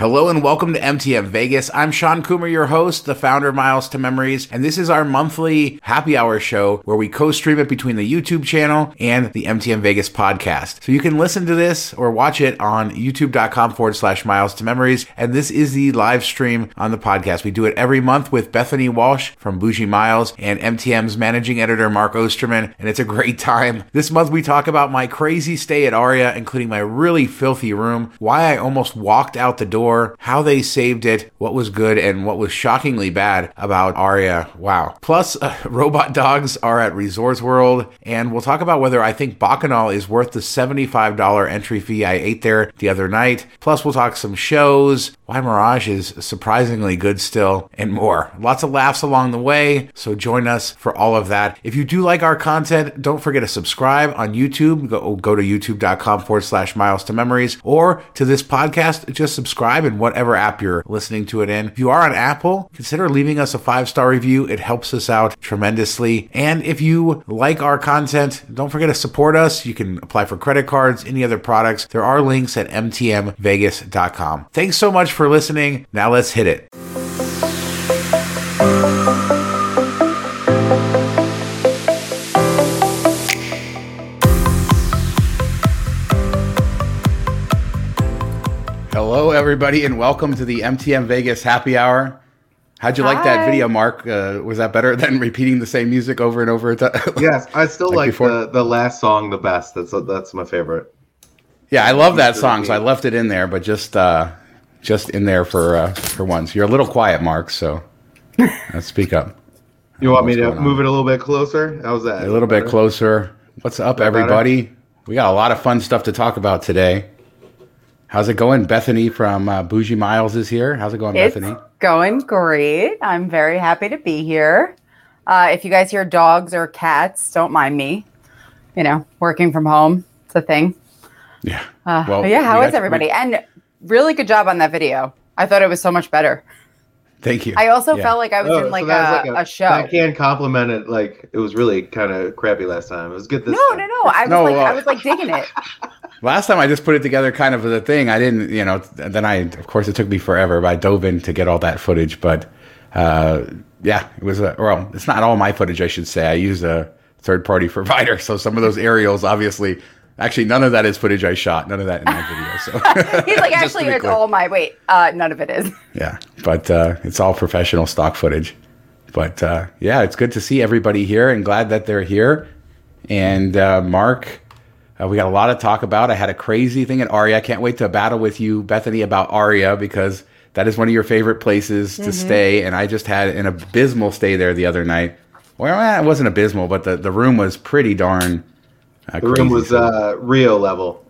Hello and welcome to MTM Vegas. I'm Shawn Coomer, your host, the founder of Miles to Memories, and this is our monthly happy hour show where we co-stream it between the YouTube channel and the MTM Vegas podcast. So you can listen to this or watch it on youtube.com forward slash Miles to Memories, and this is the live stream on the podcast. We do it every month with Bethany Walsh from Bougie Miles and MTM's managing editor Mark Osterman, and it's a great time. This month we talk about my crazy stay at Aria, including my really filthy room, why I almost walked out the door how they saved it, what was good, and what was shockingly bad about Aria. Wow. Plus, uh, robot dogs are at Resorts World, and we'll talk about whether I think Bacchanal is worth the $75 entry fee I ate there the other night. Plus, we'll talk some shows, why Mirage is surprisingly good still, and more. Lots of laughs along the way, so join us for all of that. If you do like our content, don't forget to subscribe on YouTube. Go, go to youtube.com forward slash miles to memories, or to this podcast, just subscribe subscribe in whatever app you're listening to it in. If you are on Apple, consider leaving us a five star review. It helps us out tremendously. And if you like our content, don't forget to support us. You can apply for credit cards, any other products. There are links at mtmvegas.com. Thanks so much for listening. Now let's hit it. Hello, everybody, and welcome to the MTM Vegas Happy Hour. How'd you Hi. like that video, Mark? Uh, was that better than repeating the same music over and over? yes, I still like, like the, the last song the best. That's that's my favorite. Yeah, I love that song, so I left it in there, but just uh, just in there for uh, for once. You're a little quiet, Mark, so let's speak up. You want me to move it a little bit closer? How's that? A little bit closer. What's up, everybody? Better? We got a lot of fun stuff to talk about today. How's it going? Bethany from uh, Bougie Miles is here. How's it going, it's Bethany? Going great. I'm very happy to be here. Uh, if you guys hear dogs or cats, don't mind me. You know, working from home, it's a thing. Yeah. Uh, well, yeah. How is everybody? We... And really good job on that video. I thought it was so much better. Thank you. I also yeah. felt like I was oh, in like, so a, like a, a, show. I can't compliment it. Like it was really kind of crappy last time. It was good this. No, time. no, no. I was no, like, uh, I was like digging it. Last time I just put it together kind of as a thing. I didn't, you know. Then I, of course, it took me forever. But I dove in to get all that footage. But uh, yeah, it was a. Well, it's not all my footage, I should say. I use a third party provider, so some of those aerials, obviously, Actually, none of that is footage I shot. None of that in my video. So he's like, actually, it's all my. Wait, uh, none of it is. Yeah, but uh, it's all professional stock footage. But uh, yeah, it's good to see everybody here, and glad that they're here. And uh, Mark, uh, we got a lot to talk about. I had a crazy thing at Aria. I can't wait to battle with you, Bethany, about Aria because that is one of your favorite places to mm-hmm. stay. And I just had an abysmal stay there the other night. Well, it wasn't abysmal, but the, the room was pretty darn the room was uh, Rio level.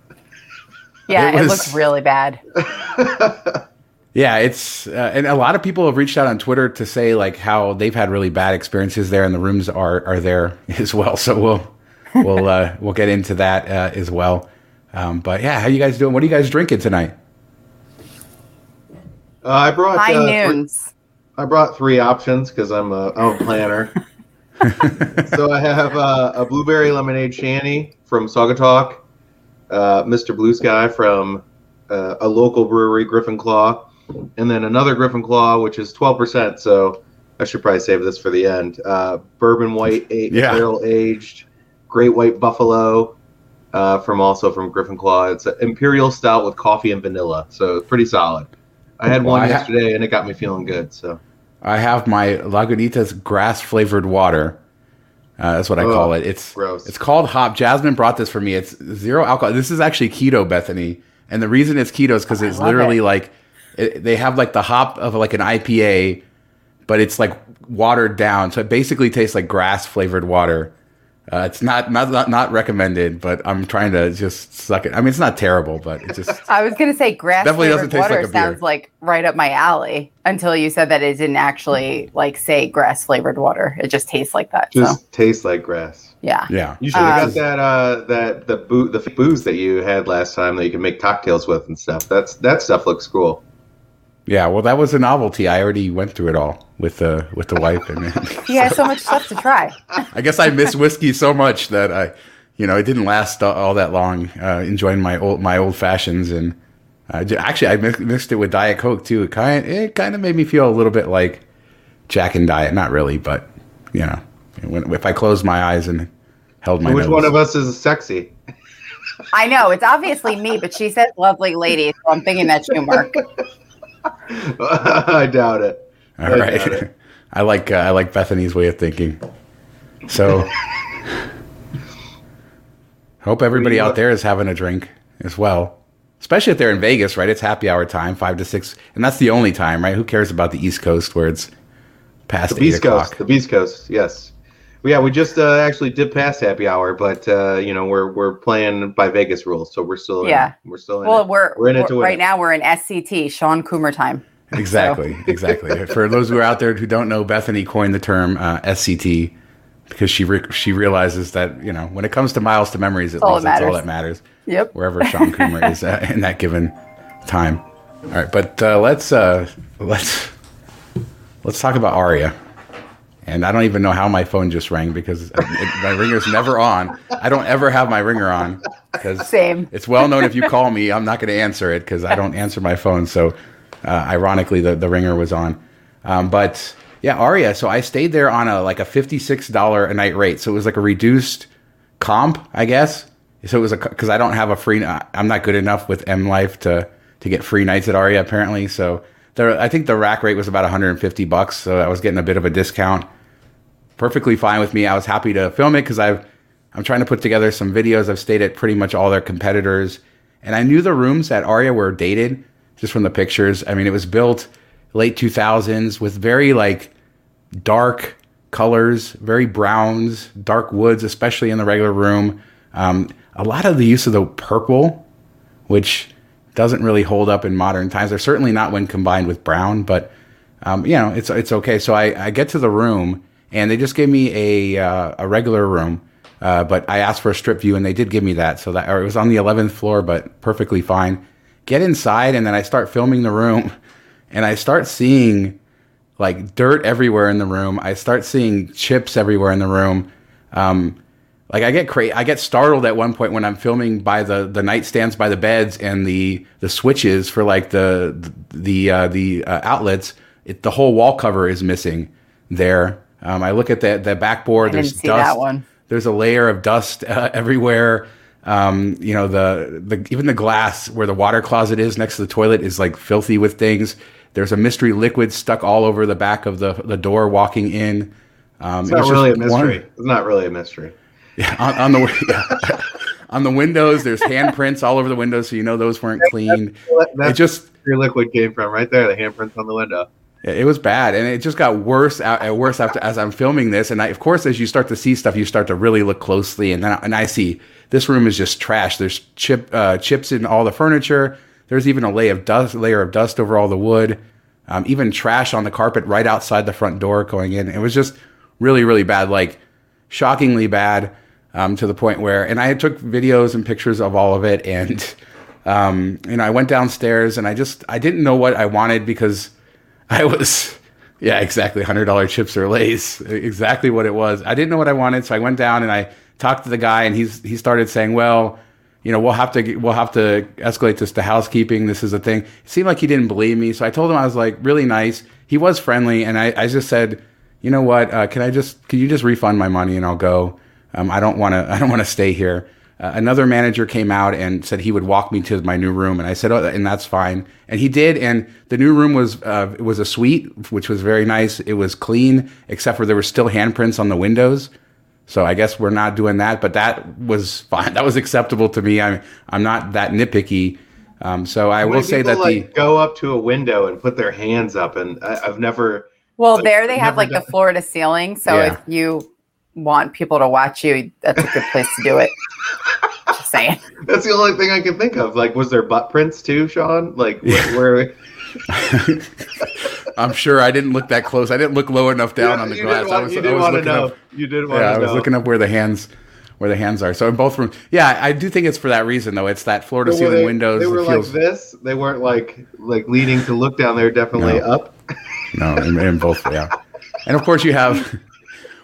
Yeah, it, was, it looked really bad. yeah, it's uh, and a lot of people have reached out on Twitter to say like how they've had really bad experiences there, and the rooms are are there as well. So we'll we'll uh, we'll get into that uh, as well. Um, but yeah, how you guys doing? What are you guys drinking tonight? Uh, I brought high uh, noons. Three, I brought three options because I'm a, I'm a planner. so I have uh, a blueberry lemonade shandy from Saugatuck, uh, Mr. Blue Sky from uh, a local brewery, Griffin Claw, and then another Griffin Claw, which is 12%. So I should probably save this for the end. Uh, bourbon white, eight, yeah. barrel aged, great white buffalo uh, from also from Griffin Claw. It's an imperial stout with coffee and vanilla. So pretty solid. I had one yesterday and it got me feeling good. So I have my Lagunitas grass flavored water. Uh, that's what I call it. It's gross. It's called hop. Jasmine brought this for me. It's zero alcohol. This is actually keto, Bethany, and the reason it's keto is because oh, it's literally it. like it, they have like the hop of like an IPA, but it's like watered down, so it basically tastes like grass flavored water. Uh, it's not, not not not recommended, but I'm trying to just suck it. I mean, it's not terrible, but it just. I was gonna say grass definitely doesn't taste water like sounds like right up my alley. Until you said that it didn't actually like say grass flavored water. It just tastes like that. Just so. tastes like grass. Yeah. Yeah. You should have um, got that uh that the boo the booze that you had last time that you can make cocktails with and stuff. That's that stuff looks cool. Yeah, well, that was a novelty. I already went through it all with the with the wife, and he has so much stuff to try. I guess I miss whiskey so much that I, you know, it didn't last all that long. Uh, enjoying my old my old fashions, and Uh, j- actually, I mi- mixed it with Diet Coke too. It kind it kind of made me feel a little bit like Jack and Diet. Not really, but you know, when, if I closed my eyes and held my Which nose. one of us is sexy? I know it's obviously me, but she says lovely lady, so I'm thinking that's you, Mark. I doubt it. All I right. it. I like uh, I like Bethany's way of thinking. So, hope everybody out there is having a drink as well. Especially if they're in Vegas, right? It's happy hour time, five to six, and that's the only time, right? Who cares about the East Coast where it's past The Beast Coast. The Beast Coast. Yes. Well, yeah, we just uh, actually did pass happy hour, but uh, you know we're we're playing by Vegas rules, so we're still in, Yeah. we're still in. Well, it. we're, We're in it we're- to win right it. now. We're in SCT, Shawn Coomer time. Exactly, exactly. For those who are out there who don't know, Bethany coined the term uh, SCT because she re- she realizes that you know when it comes to miles to memories, at all least that that's all that matters. Yep. wherever Shawn Coomer is uh, in that given time. All right, but uh, let's uh, let's let's talk about Aria. And I don't even know how my phone just rang because it, my ringer's never on. I don't ever have my ringer on because Same. it's well known if you call me, I'm not going to answer it because I don't answer my phone. So, uh, ironically, the, the ringer was on. Um, but yeah, Aria. So I stayed there on a like a fifty-six dollar a night rate. So it was like a reduced comp, I guess. So it was a because I don't have a free. I'm not good enough with M Life to to get free nights at Aria apparently. So I think the rack rate was about 150 bucks. So I was getting a bit of a discount. Perfectly fine with me. I was happy to film it because I've I'm trying to put together some videos. I've stayed at pretty much all their competitors, and I knew the rooms at Aria were dated just from the pictures. I mean, it was built late 2000s with very like dark colors, very browns, dark woods, especially in the regular room. Um, a lot of the use of the purple, which doesn't really hold up in modern times. They're certainly not when combined with brown, but um, you know, it's it's okay. So I, I get to the room and they just gave me a uh, a regular room, uh, but I asked for a strip view and they did give me that. So that or it was on the eleventh floor, but perfectly fine. Get inside and then I start filming the room, and I start seeing like dirt everywhere in the room. I start seeing chips everywhere in the room. Um, like I get cra- I get startled at one point when I'm filming by the the nightstands by the beds and the the switches for like the the uh, the uh, outlets. It, the whole wall cover is missing there. Um, I look at the the backboard. I There's didn't see dust. that one. There's a layer of dust uh, everywhere. Um, you know the the even the glass where the water closet is next to the toilet is like filthy with things. There's a mystery liquid stuck all over the back of the the door walking in. Um, It's not was really a just one- mystery. It's not really a mystery. Yeah, on, on the yeah. on the windows, there's handprints all over the windows, so you know those weren't cleaned. It That's just where your liquid came from, right there. The handprints on the window. it was bad, and it just got worse out and worse after as I'm filming this. And I, of course, as you start to see stuff, you start to really look closely, and then and I see this room is just trash. There's chip uh, chips in all the furniture. There's even a layer of dust, layer of dust over all the wood. Um, even trash on the carpet right outside the front door going in. It was just really, really bad. Like shockingly bad um, to the point where, and I took videos and pictures of all of it, and um, you know, I went downstairs and I just I didn't know what I wanted because I was, yeah, exactly, hundred dollar chips or lays, exactly what it was. I didn't know what I wanted, so I went down and I talked to the guy, and he's he started saying, well. You know, we'll have to we'll have to escalate this to housekeeping. This is a thing. It seemed like he didn't believe me, so I told him I was like really nice. He was friendly, and I, I just said, you know what? Uh, can I just can you just refund my money and I'll go? Um, I don't want to I don't want to stay here. Uh, another manager came out and said he would walk me to my new room, and I said, oh, and that's fine. And he did, and the new room was uh, it was a suite, which was very nice. It was clean, except for there were still handprints on the windows. So I guess we're not doing that, but that was fine. That was acceptable to me. I'm I'm not that nitpicky. Um, so I How will say that like the go up to a window and put their hands up, and I, I've never. Well, Like, there they have never like the done- floor to ceiling. So Yeah. if you want people to watch you, that's a good place to do it. Just saying. That's the only thing I can think of. Like, was there butt prints too, Shawn? Like, Yeah. where? where I'm sure I didn't look that close. I didn't look low enough down Yeah, on the you glass. Didn't I want, was, you didn't was want to looking know. up. You didn't want Yeah, to I was looking up where the hands where the hands are. So in both rooms, yeah, I do think it's for that reason though. It's that floor to ceiling windows. They it were feels, like this. They weren't like like leaning to look down. They're definitely No. up. No, in, in both, yeah. And of course, you have.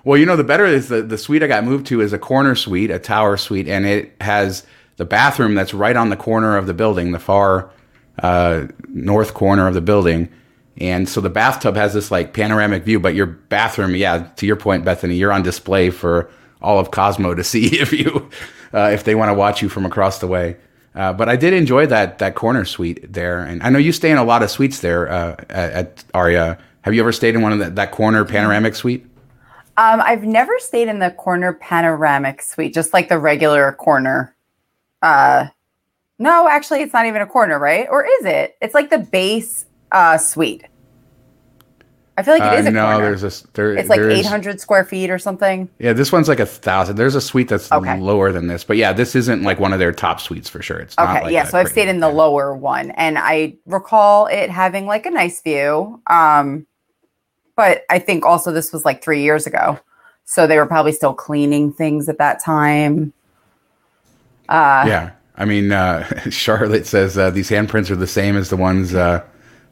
Well, you know, the better is the the suite I got moved to is a corner suite, a tower suite, and it has the bathroom that's right on the corner of the building, the far uh, north corner of the building. And so the bathtub has this like panoramic view, but your bathroom, yeah, to your point, Bethany, you're on display for all of Cosmo to see if you uh, if they want to watch you from across the way. Uh, but I did enjoy that that corner suite there, and I know you stay in a lot of suites there uh, at, at Aria. Have you ever stayed in one of the, that corner panoramic suite? Um, I've never stayed in the corner panoramic suite, just like the regular corner. Uh, no, actually, it's not even a corner, right? Or is it? It's like the base uh, suite. I feel like it Uh, a no, corner. there's a there. it's like 800 square feet or something. Yeah, this one's like a thousand. There's a suite that's Okay. lower than this, but yeah, this isn't like one of their top suites for sure. It's not Okay, like yeah. So I've stayed in the lower one, and I recall it having like a nice view. Um, but I think also this was like three years ago, so they were probably still cleaning things at that time. Uh, Yeah, I mean, uh, Charlotte says uh, these handprints are the same as the ones uh,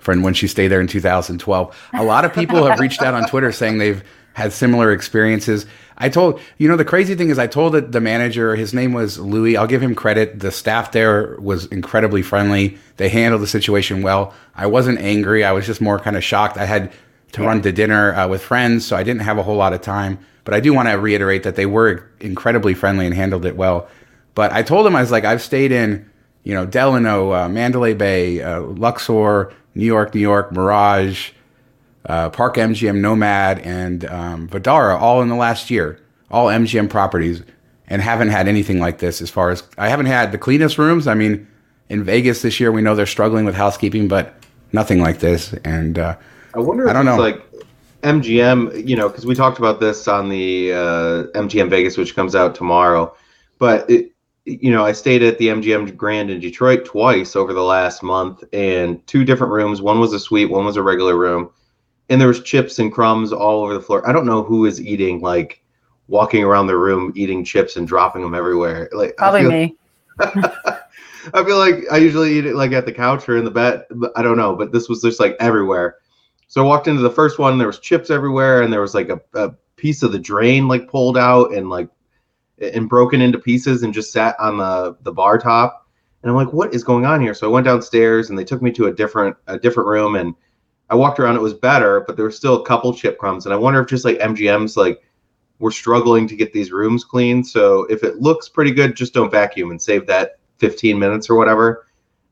from when she stayed there in 2012. A lot of people have reached out on Twitter saying they've had similar experiences. I told you know the crazy thing is I told the, the manager his name was Louis. I'll give him credit. The staff there was incredibly friendly. They handled the situation well. I wasn't angry. I was just more kind of shocked. I had to run to dinner uh, with friends, so I didn't have a whole lot of time. But I do want to reiterate that they were incredibly friendly and handled it well. But I told him I was like, I've stayed in, you know, Delano, uh, Mandalay Bay, uh, Luxor, New York, New York, Mirage, uh, Park MGM, Nomad, and um, Vdara, all in the last year, all MGM properties, and haven't had anything like this. As far as I haven't had the cleanest rooms. I mean, in Vegas this year, we know they're struggling with housekeeping, but nothing like this. And uh, I wonder if I don't it's know. like MGM, you know, because we talked about this on the uh, MGM Vegas, which comes out tomorrow. But it, you know, I stayed at the MGM Grand in Detroit twice over the last month, and two different rooms. One was a suite, one was a regular room, and there was chips and crumbs all over the floor. I don't know who is eating like walking around the room eating chips and dropping them everywhere. Like I probably feel- me. I feel like I usually eat it like at the couch or in the bed. But I don't know, but this was just like everywhere. So I walked into the first one, there was chips everywhere, and there was like a, a piece of the drain like pulled out and like and broken into pieces and just sat on the the bar top. And I'm like, what is going on here? So I went downstairs and they took me to a different a different room and I walked around. It was better, but there were still a couple chip crumbs. And I wonder if just like MGM's like we're struggling to get these rooms clean. So if it looks pretty good, just don't vacuum and save that 15 minutes or whatever.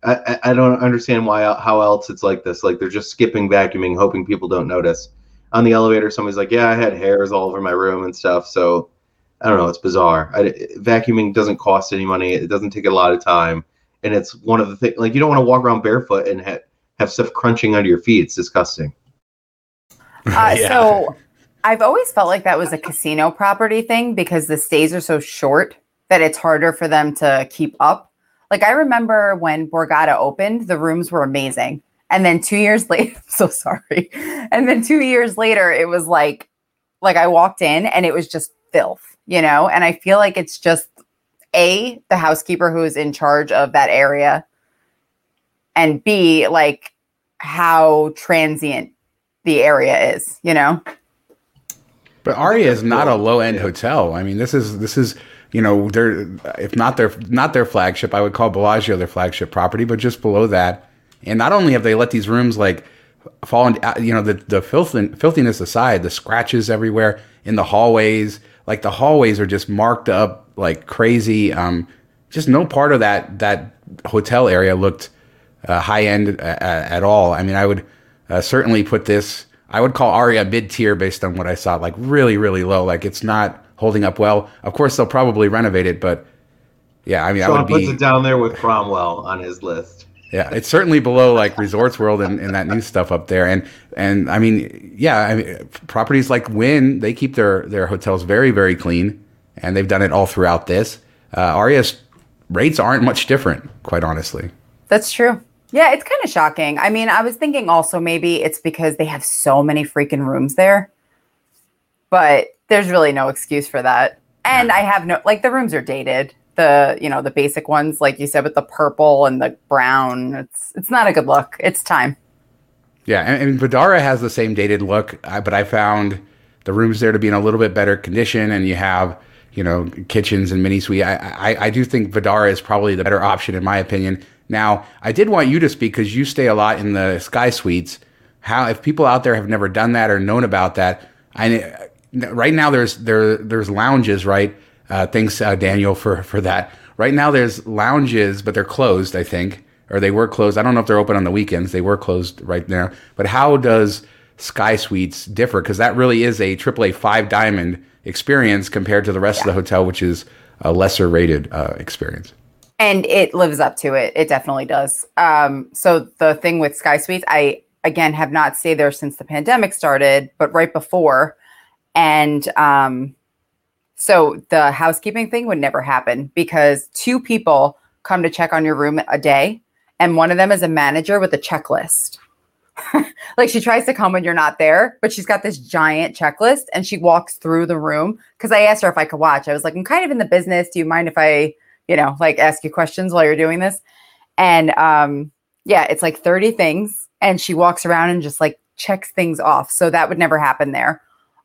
I, I- don't understand why how else it's like this. Like they're just skipping vacuuming, hoping people don't notice. On the elevator, somebody's like, "Yeah, I had hairs all over my room and stuff." So I don't know. It's bizarre. I, vacuuming doesn't cost any money. It doesn't take a lot of time, and it's one of the things. Like you don't want to walk around barefoot and ha- have stuff crunching under your feet. It's disgusting. Uh, Yeah. So I've always felt like that was a casino property thing because the stays are so short that it's harder for them to keep up. Like I remember when Borgata opened, the rooms were amazing. And then two years later, so sorry. And then two years later, it was like, like I walked in and it was just filth, you know? And I feel like it's just A, the housekeeper who is in charge of that area, and B, like how transient the area is, you know? But Aria is not a low end hotel. I mean, this is this is you know their if not their not their flagship, I would call Bellagio their flagship property, but just below that. And not only have they let these rooms like fall in, you know, the the filth filthiness aside, the scratches everywhere in the hallways, like the hallways are just marked up like crazy. Um, just no part of that that hotel area looked uh, high end uh, at all. I mean, I would uh, certainly put this. I would call Aria mid tier based on what I saw, like really, really low. Like it's not holding up well. Of course, they'll probably renovate it, but yeah, I mean, I Shawn would puts be. it down there with Cromwell on his list. Yeah, it's certainly below like Resorts World and, and that new stuff up there. And and I mean, yeah, I mean, properties like Wynn, they keep their their hotels very very clean, and they've done it all throughout this. Uh, Aria's rates aren't much different, quite honestly. That's true. Yeah, it's kind of shocking. I mean, I was thinking also maybe it's because they have so many freaking rooms there, but there's really no excuse for that. And I have no like the rooms are dated. The you know the basic ones, like you said, with the purple and the brown. It's it's not a good look. It's time. Yeah, and, and Vdara has the same dated look, but I found the rooms there to be in a little bit better condition, and you have you know kitchens and mini suite. I, I I do think Vdara is probably the better option in my opinion. Now, I did want you to speak because you stay a lot in the Sky Suites. How, if people out there have never done that or known about that, I right now there's there there's lounges, right? Uh, thanks, uh, Daniel, for for that. Right now there's lounges, but they're closed, I think, or they were closed. I don't know if they're open on the weekends. They were closed right now. But how does Sky Suites differ? Because that really is a AAA five diamond experience compared to the rest yeah. of the hotel, which is a lesser rated uh, experience. And it lives up to it. It definitely does. Um, so the thing with Sky Suites, I again have not stayed there since the pandemic started, but right before, and um, so the housekeeping thing would never happen because two people come to check on your room a day, and one of them is a manager with a checklist. like she tries to come when you're not there, but she's got this giant checklist and she walks through the room. Cause I asked her if I could watch. I was like, I'm kind of in the business. Do you mind if I, you know, like ask you questions while you're doing this? And um, yeah, it's like 30 things. And she walks around and just like checks things off. So that would never happen there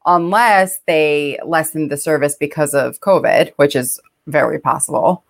unless they lessen the service because of COVID, which is very possible.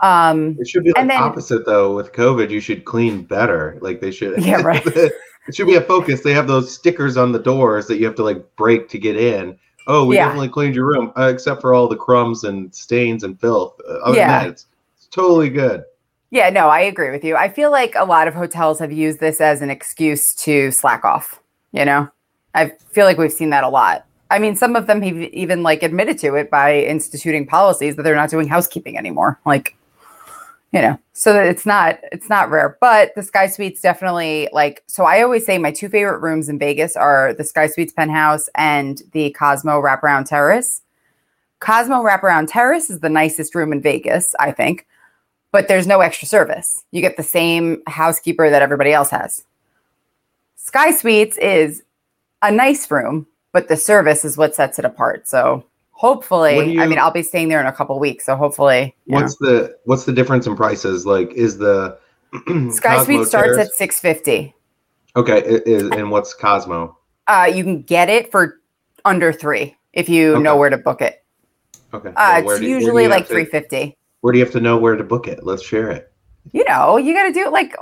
Um, it should be like then, opposite though. With COVID, you should clean better. Like they should. Yeah, right. it should be a focus. They have those stickers on the doors that you have to like break to get in. Oh, we yeah. definitely cleaned your room, uh, except for all the crumbs and stains and filth. Uh, other yeah. That, it's, it's totally good. Yeah, no, I agree with you. I feel like a lot of hotels have used this as an excuse to slack off. You know, I feel like we've seen that a lot. I mean, some of them have even like admitted to it by instituting policies that they're not doing housekeeping anymore. Like, you know so that it's not it's not rare but the sky suites definitely like so i always say my two favorite rooms in vegas are the sky suites penthouse and the cosmo wraparound terrace cosmo wraparound terrace is the nicest room in vegas i think but there's no extra service you get the same housekeeper that everybody else has sky suites is a nice room but the service is what sets it apart. So hopefully you, i mean i'll be staying there in a couple weeks so hopefully what's know. the what's the difference in prices? Like is the sky suite starts at 650 okay is, and what's cosmo? Uh you can get it for under three if you okay. know where to book it. Okay uh, it's usually like 350 where do you have to know where to book it? Let's share it. You know you got to do it like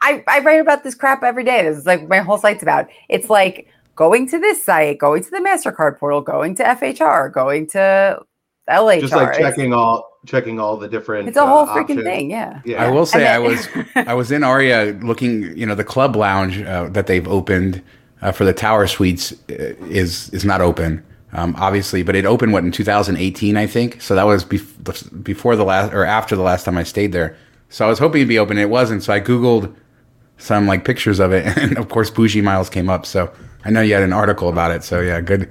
I, I write about this crap every day. This is like my whole site's about. It's like going to this site, going to the MasterCard portal, going to FHR, going to LHR. Just like checking all checking all the different It's a whole uh, freaking options. thing, yeah. yeah. I will say then, I was I was in Aria looking, you know, the club lounge uh, that they've opened uh, for the Tower Suites uh, is is not open. Um, obviously, but it opened what in 2018, I think. So that was bef- before the last or after the last time I stayed there. So I was hoping to be open. It wasn't. So I googled some like pictures of it, and of course, Bougie Miles came up. So I know you had an article about it, so yeah, good,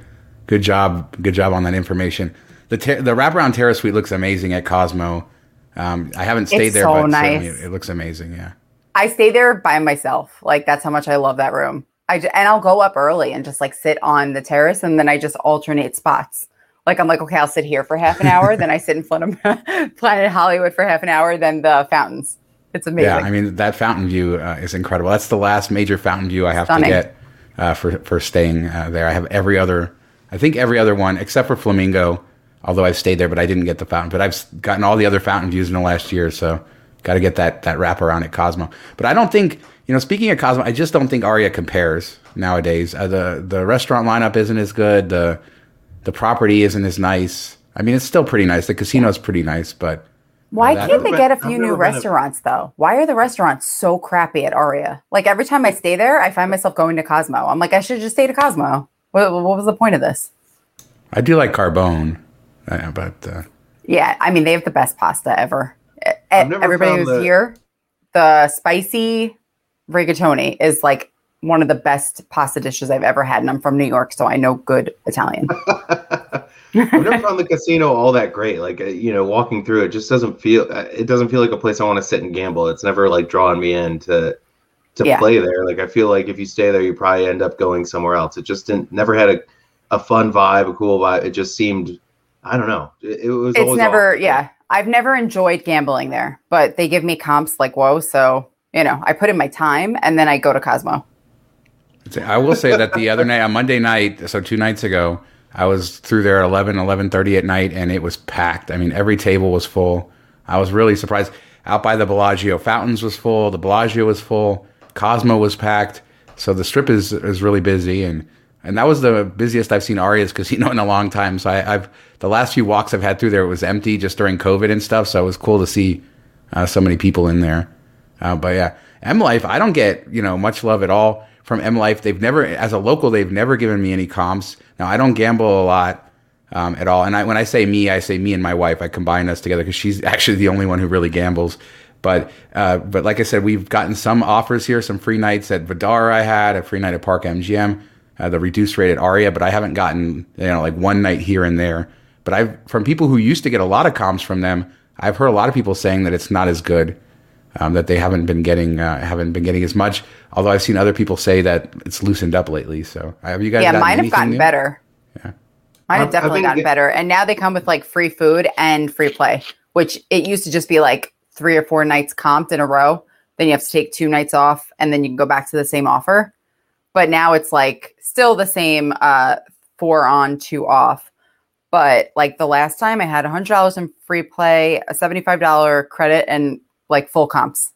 good job, good job on that information. The ter- the wraparound terrace suite looks amazing at Cosmo. Um, I haven't stayed it's there, so but nice. it, it looks amazing. Yeah, I stay there by myself. Like that's how much I love that room. I j- and I'll go up early and just like sit on the terrace, and then I just alternate spots. Like I'm like, okay, I'll sit here for half an hour, then I sit in front of Planet Hollywood for half an hour, then the fountains. It's amazing. Yeah, I mean that fountain view uh, is incredible. That's the last major fountain view I have Stunning. to get uh, for for staying uh, there. I have every other, I think every other one except for Flamingo. Although I've stayed there, but I didn't get the fountain. But I've gotten all the other fountain views in the last year, so got to get that that wrap around at Cosmo. But I don't think you know. Speaking of Cosmo, I just don't think Aria compares nowadays. Uh, the the restaurant lineup isn't as good. The the property isn't as nice. I mean, it's still pretty nice. The casino is pretty nice, but why can't they get a few new restaurants a... though? Why are the restaurants so crappy at Aria? Like every time I stay there, I find myself going to Cosmo. I'm like, I should just stay to Cosmo. What, what was the point of this? I do like Carbone, uh, but uh... yeah, I mean they have the best pasta ever. Everybody who's here, the spicy rigatoni is like one of the best pasta dishes I've ever had, and I'm from New York, so I know good Italian. I've never found the casino all that great. Like uh, you know, walking through it just doesn't feel. Uh, it doesn't feel like a place I want to sit and gamble. It's never like drawn me in to to yeah. play there. Like I feel like if you stay there, you probably end up going somewhere else. It just didn't. Never had a a fun vibe, a cool vibe. It just seemed. I don't know. It, it was. It's never. Awful. Yeah, I've never enjoyed gambling there, but they give me comps like whoa. So you know, I put in my time and then I go to Cosmo. I will say that the other night on Monday night, so two nights ago, I was through there at 11, 11.30 at night, and it was packed. I mean, every table was full. I was really surprised. out by the Bellagio Fountains was full, the Bellagio was full, Cosmo was packed. So the strip is is really busy, and and that was the busiest I've seen Aria's casino in a long time. So I, have the last few walks I've had through there it was empty just during COVID and stuff. So it was cool to see uh, so many people in there. Uh, but yeah, M Life, I don't get you know much love at all from M Life. They've never, as a local, they've never given me any comps. Now I don't gamble a lot. Um, at all, and I, when I say me, I say me and my wife. I combine us together because she's actually the only one who really gambles. But uh, but like I said, we've gotten some offers here, some free nights at Vdara. I had a free night at Park MGM, uh, the reduced rate at Aria, but I haven't gotten you know like one night here and there. But I've from people who used to get a lot of comps from them, I've heard a lot of people saying that it's not as good um, that they haven't been getting uh, haven't been getting as much. Although I've seen other people say that it's loosened up lately. So I have you guys? Yeah, mine have gotten new? better. Yeah, mine have definitely gotten better, and now they come with like free food and free play, which it used to just be like three or four nights comped in a row. Then you have to take two nights off, and then you can go back to the same offer. But now it's like still the same uh, four on, two off. But like the last time, I had hundred dollars in free play, a seventy-five dollar credit, and like full comps.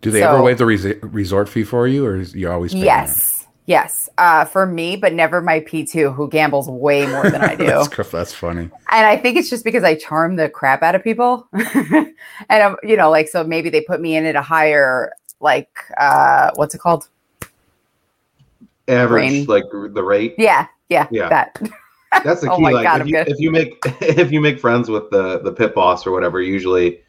Do they so, ever waive the res- resort fee for you, or you always? yes, that? yes. Uh, for me, but never my P two, who gambles way more than I do. that's, that's, funny. And I think it's just because I charm the crap out of people, and I'm, you know, like so maybe they put me in at a higher, like, uh, what's it called? Average, Rain. like the rate. Yeah, yeah, yeah. That. That's the key. oh like God, if, you, if you make if you make friends with the the pit boss or whatever, usually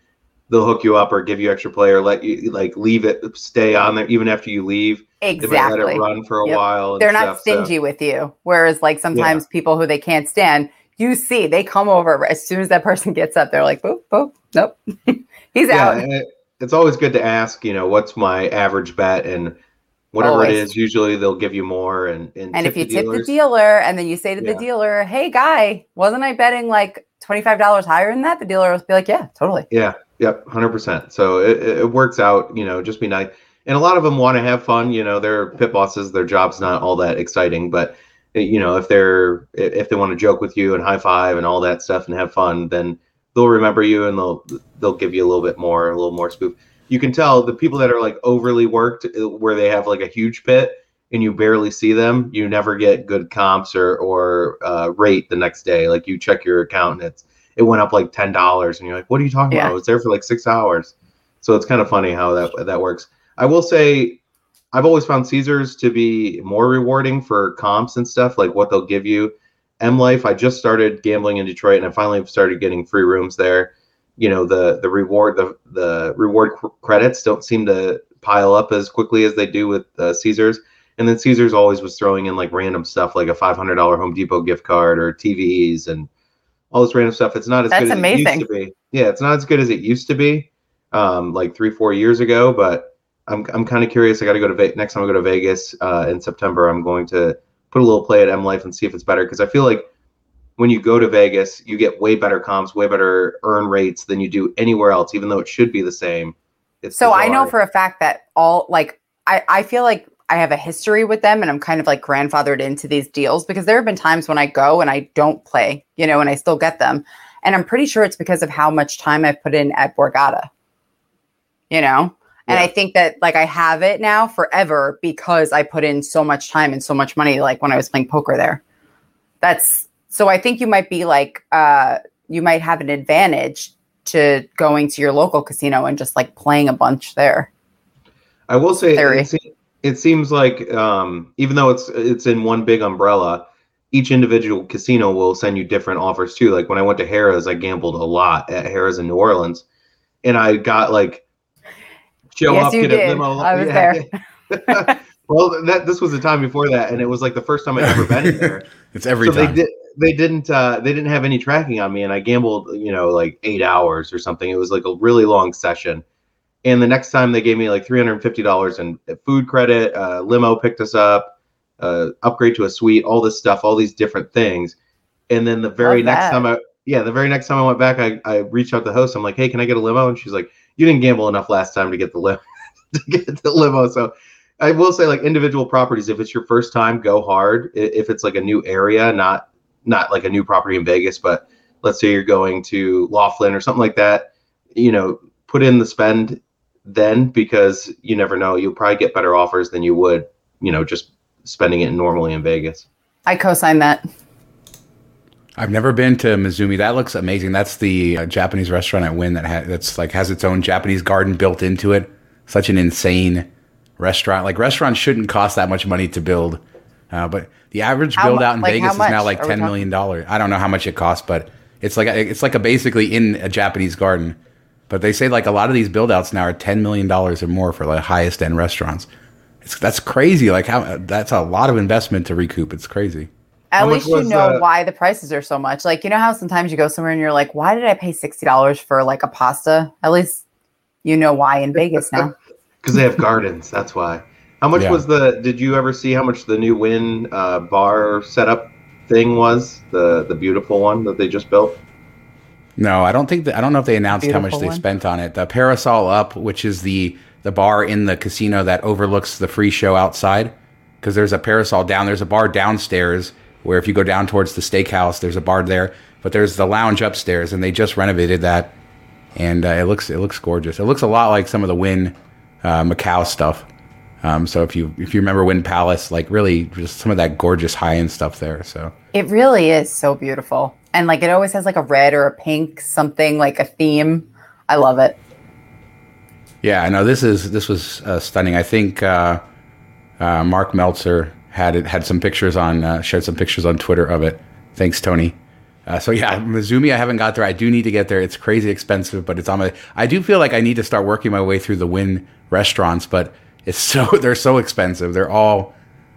they'll hook you up or give you extra play or let you like leave it stay on there even after you leave. Exactly. let it run for a yep. while. They're not stuff, stingy so. with you. Whereas like sometimes yeah. people who they can't stand, you see they come over as soon as that person gets up, they're like, boop, boop, nope. He's yeah, out. It, it's always good to ask, you know, what's my average bet and whatever always. it is, usually they'll give you more and and, and if you tip the dealer and then you say to yeah. the dealer, Hey guy, wasn't I betting like $25 higher than that? The dealer will be like, Yeah, totally. Yeah. Yep, hundred percent. So it, it works out. You know, just be nice. And a lot of them want to have fun. You know, they're pit bosses. Their job's not all that exciting, but eh, you know, if they're if they want to joke with you and high five and all that stuff and have fun, then they'll remember you and they'll they'll give you a little bit more, a little more spoof. You can tell the people that are like overly worked, eh, where they have like a huge pit and you barely see them, you never get good comps or or uh, rate the next day. Like you check your account and it's it went up like ten dollars, and you're like, what are you talking yeah. about? I was there for like six hours. So it's kind of funny how that that works. I will say, I've always found Caesars to be more rewarding for comps and stuff, like what they'll give you. M Life, I just started gambling in Detroit, and I finally started getting free rooms there. You know, the the reward the the reward credits don't seem to pile up as quickly as they do with uh, Caesars. And then Caesars always was throwing in like random stuff, like a five hundred dollar Home Depot gift card or TVs and all this random stuff. It's not as That's good as amazing. it used to be. Yeah, it's not as good as it used to be, um, like three, four years ago. But I'm I'm kind of curious. I got to go to Ve- next time I go to Vegas uh, in September. I'm going to put a little play at M Life and see if it's better because I feel like when you go to Vegas, you get way better comps, way better earn rates than you do anywhere else, even though it should be the same. It's so bizarre. I know for a fact that all like I I feel like I have a history with them and I'm kind of like grandfathered into these deals because there have been times when I go and I don't play, you know, and I still get them. And I'm pretty sure it's because of how much time I've put in at Borgata, you know? And yeah. I think that like I have it now forever because I put in so much time and so much money, like when I was playing poker there. That's so I think you might be like, uh, you might have an advantage to going to your local casino and just like playing a bunch there. I will say, it seems like um, even though it's it's in one big umbrella, each individual casino will send you different offers too. Like when I went to Harrah's, I gambled a lot at Harrah's in New Orleans, and I got like show yes, up get did. a limo. I was yeah. there. well, that this was the time before that, and it was like the first time I'd ever been there. it's every so time. They did. They didn't. Uh, they didn't have any tracking on me, and I gambled. You know, like eight hours or something. It was like a really long session and the next time they gave me like $350 in food credit, uh, limo picked us up, uh, upgrade to a suite, all this stuff, all these different things. And then the very next time I, yeah, the very next time I went back, I, I reached out to the host. I'm like, hey, can I get a limo? And she's like, you didn't gamble enough last time to get the limo. to get the limo. So I will say, like individual properties, if it's your first time, go hard. If it's like a new area, not not like a new property in Vegas, but let's say you're going to Laughlin or something like that, you know, put in the spend then because you never know. You'll probably get better offers than you would, you know, just spending it normally in Vegas. I co-sign that. I've never been to Mizumi. That looks amazing. That's the uh, Japanese restaurant at Wynn that ha- that's like has its own Japanese garden built into it. Such an insane restaurant. Like restaurants shouldn't cost that much money to build, uh, but the average How build mu- out in like, Vegas is now like ten million dollars. I don't know how much it costs, but it's like a, it's like a basically in a Japanese garden. But they say like a lot of these build outs now are ten million dollars or more for like highest end restaurants. It's that's crazy. Like how that's a lot of investment to recoup. It's crazy. At How least you know uh, why the prices are so much. Like you know how sometimes you go somewhere and you're like, why did I pay sixty dollars for like a pasta? At least you know why in Vegas now. Because they have gardens. That's why. How much Yeah. was the? Did you ever see how much the new Wynn uh, bar setup thing was? The the beautiful one that they just built. No, I don't think that. I don't know if they announced how much Beautiful they one. spent on it. The Parasol Up, which is the the bar in the casino that overlooks the free show outside, because there's a Parasol down. There's a bar downstairs where if you go down towards the steakhouse, there's a bar there. But there's the lounge upstairs, and they just renovated that, and uh, it looks it looks gorgeous. It looks a lot like some of the Wynn uh, Macau stuff. Um, so if you if you remember Wynn Palace, like really just some of that gorgeous high end stuff there. So It really is so beautiful. And like it always has like a red or a pink something like a theme. I love it. Yeah, I know this is this was uh, stunning. I think uh, uh, Mark Meltzer had it had some pictures on uh, shared some pictures on Twitter of it. Thanks, Tony. Uh, so yeah, Mizumi, I haven't got there. I do need to get there. It's crazy expensive, but it's on my. I do feel like I need to start working my way through the Wynn restaurants, but it's so they're so expensive. They're all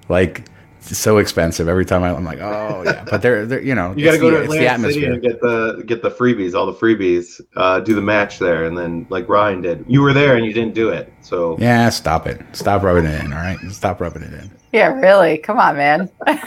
like so expensive every time I, I'm like, oh yeah, but they're they're you know You got to go the- to it's the Atlantic City and get the get the freebies, all the freebies. Uh, do the match there, and then like Ryan did. You were there and you didn't do it, so Yeah, stop it. Stop rubbing it in. All right, stop rubbing it in. Yeah, really. Come on, man.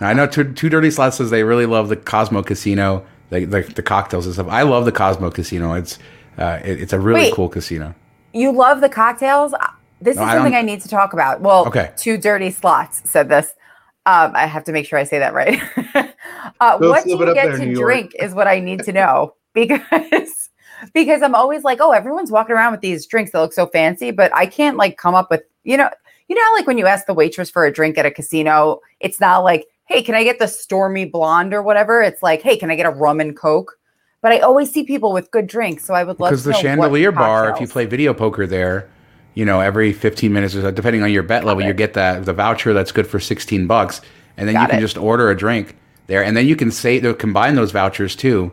Now, I know Two, Two Dirty Slots says they really love the Cosmo Casino, the, the, the cocktails and stuff. I love the Cosmo Casino. It's uh, it- it's a really Wait. cool casino. You love the cocktails? Uh, This No, is I something don't- I need to talk about. Well, Okay. two dirty slots said this. Um, I have to make sure I say that right. uh, what do you get there, to New York. drink is what I need to know because because I'm always like, oh, everyone's walking around with these drinks that look so fancy, but I can't like come up with you know you know like when you ask the waitress for a drink at a casino, it's not like, hey, can I get the stormy blonde or whatever? It's like, hey, can I get a rum and coke? But I always see people with good drinks, so I would love Because to the Chandelier Bar, if you play video poker there, you know every 15 minutes or so, depending on your bet level, you get that the voucher that's good for 16 bucks, and then you can it. just order a drink there, and then you can say they'll combine those vouchers too.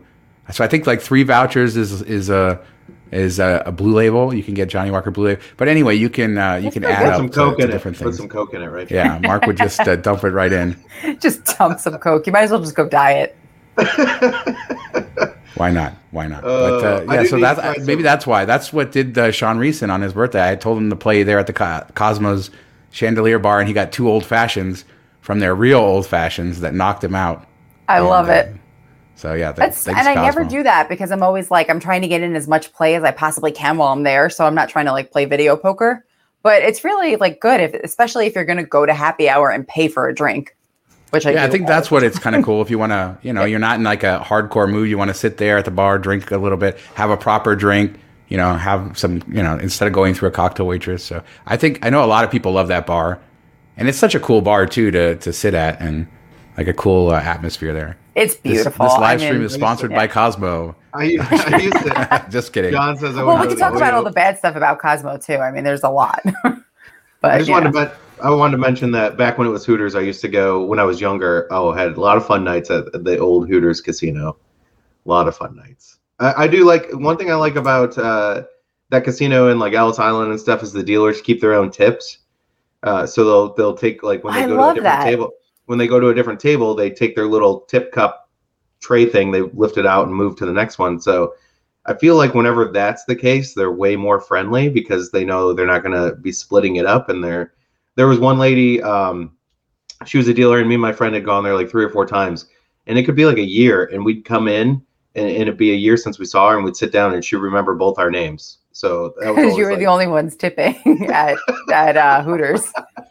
So I think like three vouchers is is a is a, a blue label. You can get Johnnie Walker blue label. But anyway, you can uh, you can add up some to, coke to in it. different Put things. some coke in it, right? Yeah, Mark would just uh, dump it right in. just dump some coke. You might as well just go diet. Why not? Why not? Uh, but uh, yeah, so need that's try maybe that's why. That's what did uh, Sean Reeson on his birthday. I told him to play there at the Co- Cosmos Chandelier Bar, and he got two old fashions from their real old fashions that knocked him out. I And, love uh, it. So yeah, th- That's thanks, and I never do that because I'm always like I'm trying to get in as much play as I possibly can while I'm there. So I'm not trying to like play video poker. But it's really like good if especially if you're gonna go to happy hour and pay for a drink. Which I Yeah, I think that's what it's kind of cool. If you want to, you know, you're not in like a hardcore mood. You want to sit there at the bar, drink a little bit, have a proper drink. You know, have some, you know, instead of going through a cocktail waitress. So I think I know a lot of people love that bar, and it's such a cool bar too to to sit at and like a cool uh, atmosphere there. It's beautiful. this I live mean, stream is sponsored by Cosmo. I, used- I used to. Just kidding. John says I well, we go can talk about all the bad stuff about Cosmo too. I mean, there's a lot. but I just yeah. wanted to men- I wanted to mention that back when it was Hooters, I used to go when I was younger. Oh, I had a lot of fun nights at the old Hooters casino. A lot of fun nights. I, I do like one thing I like about uh, that casino in like Ellis Island and stuff is the dealers keep their own tips. Uh, so they'll they'll take like when they I go to a different that. table when they go to a different table they take their little tip cup tray thing they lift it out and move to the next one. So I feel like whenever that's the case, they're way more friendly because they know they're not going to be splitting it up. And they're there was one lady, um, she was a dealer, and me and my friend had gone there like three or four times, and it could be like a year, and we'd come in, and, and it'd be a year since we saw her, and we'd sit down, and she'd remember both our names. So because you were like, the only ones tipping at at uh, Hooters.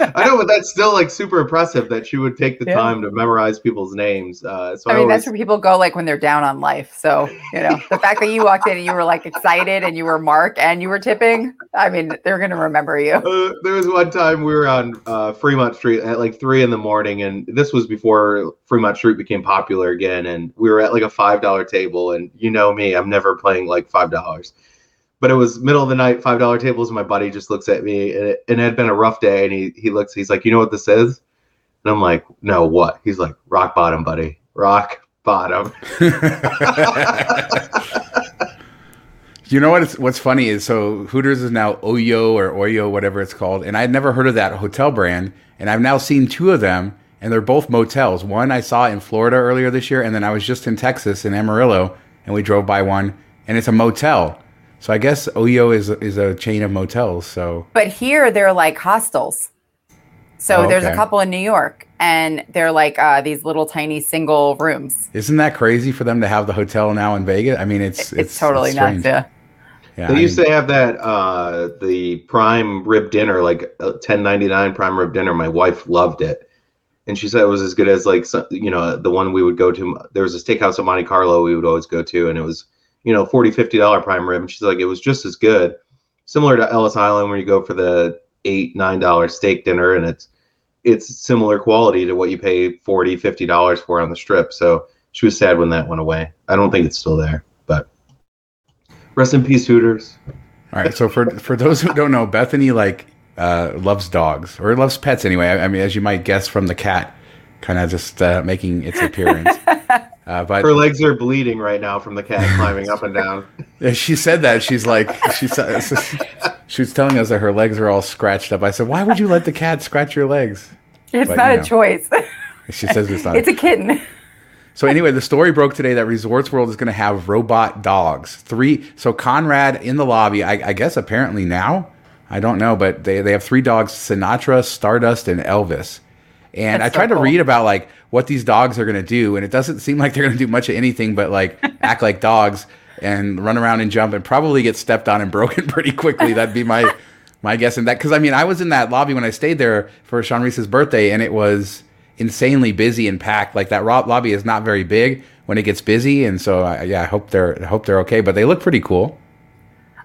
I know, but that's still like super impressive that she would take the Yeah. time to memorize people's names. Uh, so I, I mean, always, that's where people go like when they're down on life. So, you know, the fact that you walked in and you were like excited and you were Mark and you were tipping, I mean, they're going to remember you. Uh, there was one time we were on uh, Fremont Street at like three in the morning, and this was before Fremont Street became popular again. And we were at like a five dollar table, and you know me, I'm never playing like five dollars. But it was middle of the night, five dollar tables, and my buddy just looks at me, and it, and it had been a rough day, and he he looks, he's like, you know what this is? And I'm like, no, what? He's like, rock bottom, buddy, rock bottom. You know what's what's funny is so Hooters is now Oyo or Oyo, whatever it's called, and I'd never heard of that hotel brand, and I've now seen two of them, and they're both motels. One I saw in Florida earlier this year, and then I was just in Texas in Amarillo, and we drove by one, and it's a motel. So I guess Oyo is is a chain of motels. So But here they're like hostels. So Oh, there's a couple in New York and they're like uh, these little tiny single rooms. isn't that crazy for them to have the hotel now in Vegas? I mean, it's It's, totally nuts. Yeah. Yeah, They I used mean- to have that uh the prime rib dinner, like ten ninety nine prime rib dinner. My wife loved it, and she said it was as good as like some, you know the one we would go to. There was a steakhouse in Monte Carlo we would always go to, and it was you know 40 50 dollar prime rib. And she's like it was just as good, similar to Ellis Island where you go for the eight nine dollar steak dinner, and it's it's similar quality to what you pay 40 50 dollars for on the strip. So she was sad when that went away. I don't think it's still there, but rest in peace, Hooters. All right. So for for those who don't know, Bethany like uh, loves dogs or loves pets anyway. I, I mean, as you might guess from the cat, kind of just uh, making its appearance. Uh, but Her legs are bleeding right now from the cat climbing up and down. Yeah, she said that. She's like, she said, she was telling us that her legs are all scratched up. I said, why would you let the cat scratch your legs? It's But, not you a choice. She says it's not. it's a kitten. so anyway, the story broke today that Resorts World is going to have robot dogs. Three. So Conrad in the lobby. I, I guess apparently now. I don't know, but they they have three dogs: Sinatra, Stardust, and Elvis. And That's I tried so to read about like what these dogs are going to do, and it doesn't seem like they're going to do much of anything but like act like dogs and run around and jump and probably get stepped on and broken pretty quickly. That'd be my my guess. And that because I mean I was in that lobby when I stayed there for Sean Reese's birthday, and it was insanely busy and packed. Like that ro- lobby is not very big when it gets busy, and so I, yeah, I hope they're I hope they're okay. But they look pretty cool.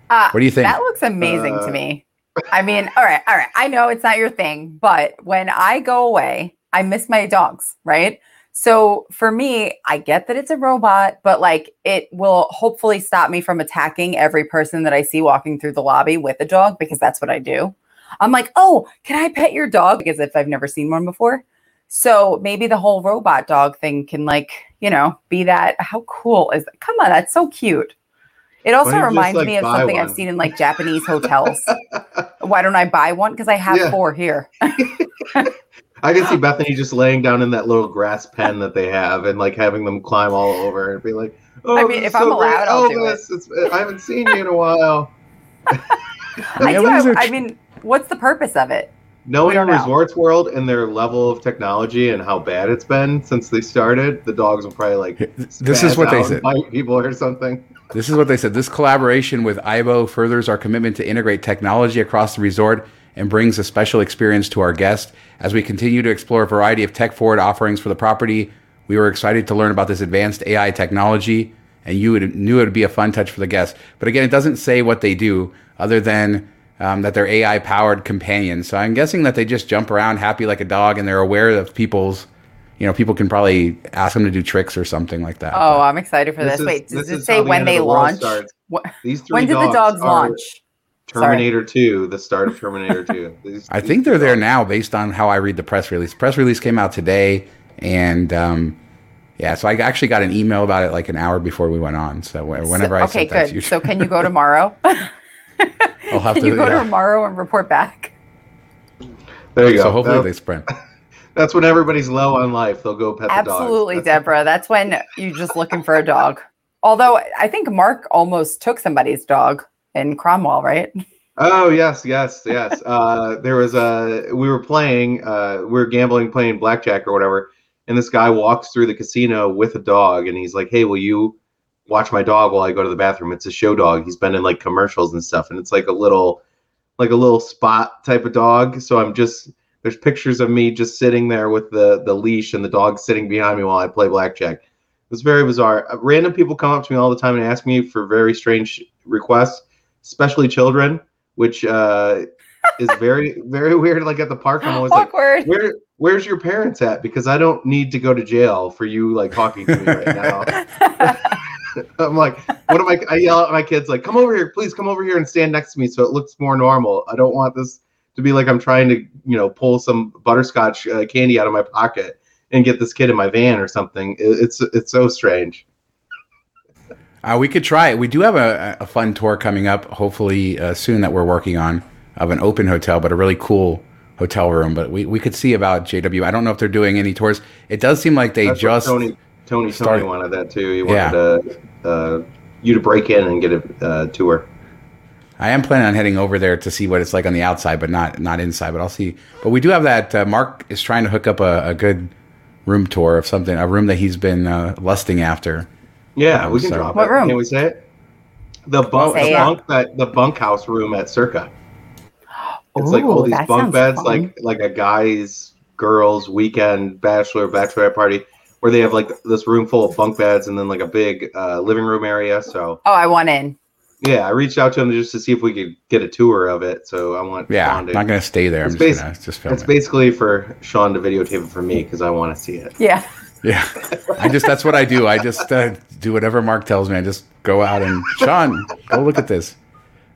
Uh, What do you think? That looks amazing Uh, to me. I mean, all right, all right. I know it's not your thing, but when I go away, I miss my dogs, right? So for me, I get that it's a robot, but like it will hopefully stop me from attacking every person that I see walking through the lobby with a dog because that's what I do. I'm like, oh, can I pet your dog? As if I've never seen one before. So maybe the whole robot dog thing can like, you know, be that. How cool is that? Come on, that's so cute. It also don't just, reminds like, me of buy something I've seen in like Japanese hotels. Why don't I buy one? Because I have Yeah. four here. I can see Bethany just laying down in that little grass pen that they have and like having them climb all over and be like, "Oh, I mean, this is if I'm so great. allowed, I'll oh, do Elvis, It's, I haven't seen you in a while." I, do, I, I mean, what's the purpose of it? Knowing know. Resorts World and their level of technology and how bad it's been since they started, the dogs will probably like. This is what they said. Bite people or something. This is what they said. This collaboration with aibo furthers our commitment to integrate technology across the resort and brings a special experience to our guests. As we continue to explore a variety of tech forward offerings for the property, we were excited to learn about this advanced AI technology and you would, knew it would be a fun touch for the guests. But again, it doesn't say what they do other than um, that they're AI powered companions. So I'm guessing that they just jump around happy like a dog and they're aware of people's, you know, people can probably ask them to do tricks or something like that. Oh, I'm excited for this. is- Wait, does this it is say the when they the launch? What, These three when did the dogs are launch? Sorry. Terminator 2, the start of Terminator 2. These- I these think they're two there now based on how I read the press release. Press release came out today, and um, yeah, so I actually got an email about it like an hour before we went on. So wh- whenever I okay, sent that to good. you, So can you go tomorrow? I'll have can to. you go yeah. tomorrow and report back? There you go. So hopefully That- they sprint. that's when everybody's low on life. They'll go pet the dogs. Absolutely, Deborah. That's when you're just looking for a dog. Although I think Mark almost took somebody's dog in Cromwell, right? Oh yes, yes, yes. uh, there was a we were playing, uh, we were gambling, playing blackjack or whatever, and this guy walks through the casino with a dog, and he's like, "Hey, will you watch my dog while I go to the bathroom?" It's a show dog. He's been in like commercials and stuff, and it's like a little like a little spot type of dog. So I'm just there's pictures of me just sitting there with the the leash and the dog sitting behind me while I play blackjack. It's very bizarre. Uh, Random people come up to me all the time and ask me for very strange requests, especially children, which uh, is very very weird. Like at the park, I'm always like, where where's your parents at? Because I don't need to go to jail for you like talking to me right now. I'm like, what am I? I yell at my kids like, come over here, please come over here and stand next to me so it looks more normal. I don't want this to be like I'm trying to you know pull some butterscotch uh, candy out of my pocket and get this kid in my van or something. It, it's it's so strange. Uh, we could try it. We do have a, a fun tour coming up, hopefully uh, soon that we're working on of an open hotel, but a really cool hotel room. But we, we could see about JW. I don't know if they're doing any tours. It does seem like they That's just Tony Tony started- Tony wanted that too. He Yeah. wanted uh, uh, you to break in and get a uh, tour. I am planning on heading over there to see what it's like on the outside, but not not inside. But I'll see. But we do have that. Uh, Mark is trying to hook up a, a good room tour of something, a room that he's been uh, lusting after. Yeah, Um, we can so- drop What it. room? Can we say it? The bunk, the bunk that the bunkhouse room at Circa. It's like all these bunk beds, fun. like like a guy's girls weekend bachelor bachelorette party, where they have like this room full of bunk beds and then like a big uh, living room area. So Oh, I want in. yeah, I reached out to him just to see if we could get a tour of it. So I want Yeah, Shawn I'm not going to stay there. I'm It's just basi- going to just film It's it. basically for Shawn to videotape it for me because I want to see it. Yeah. Yeah, I just that's what I do. I just uh, do whatever Mark tells me. I just go out and Shawn, go look at this.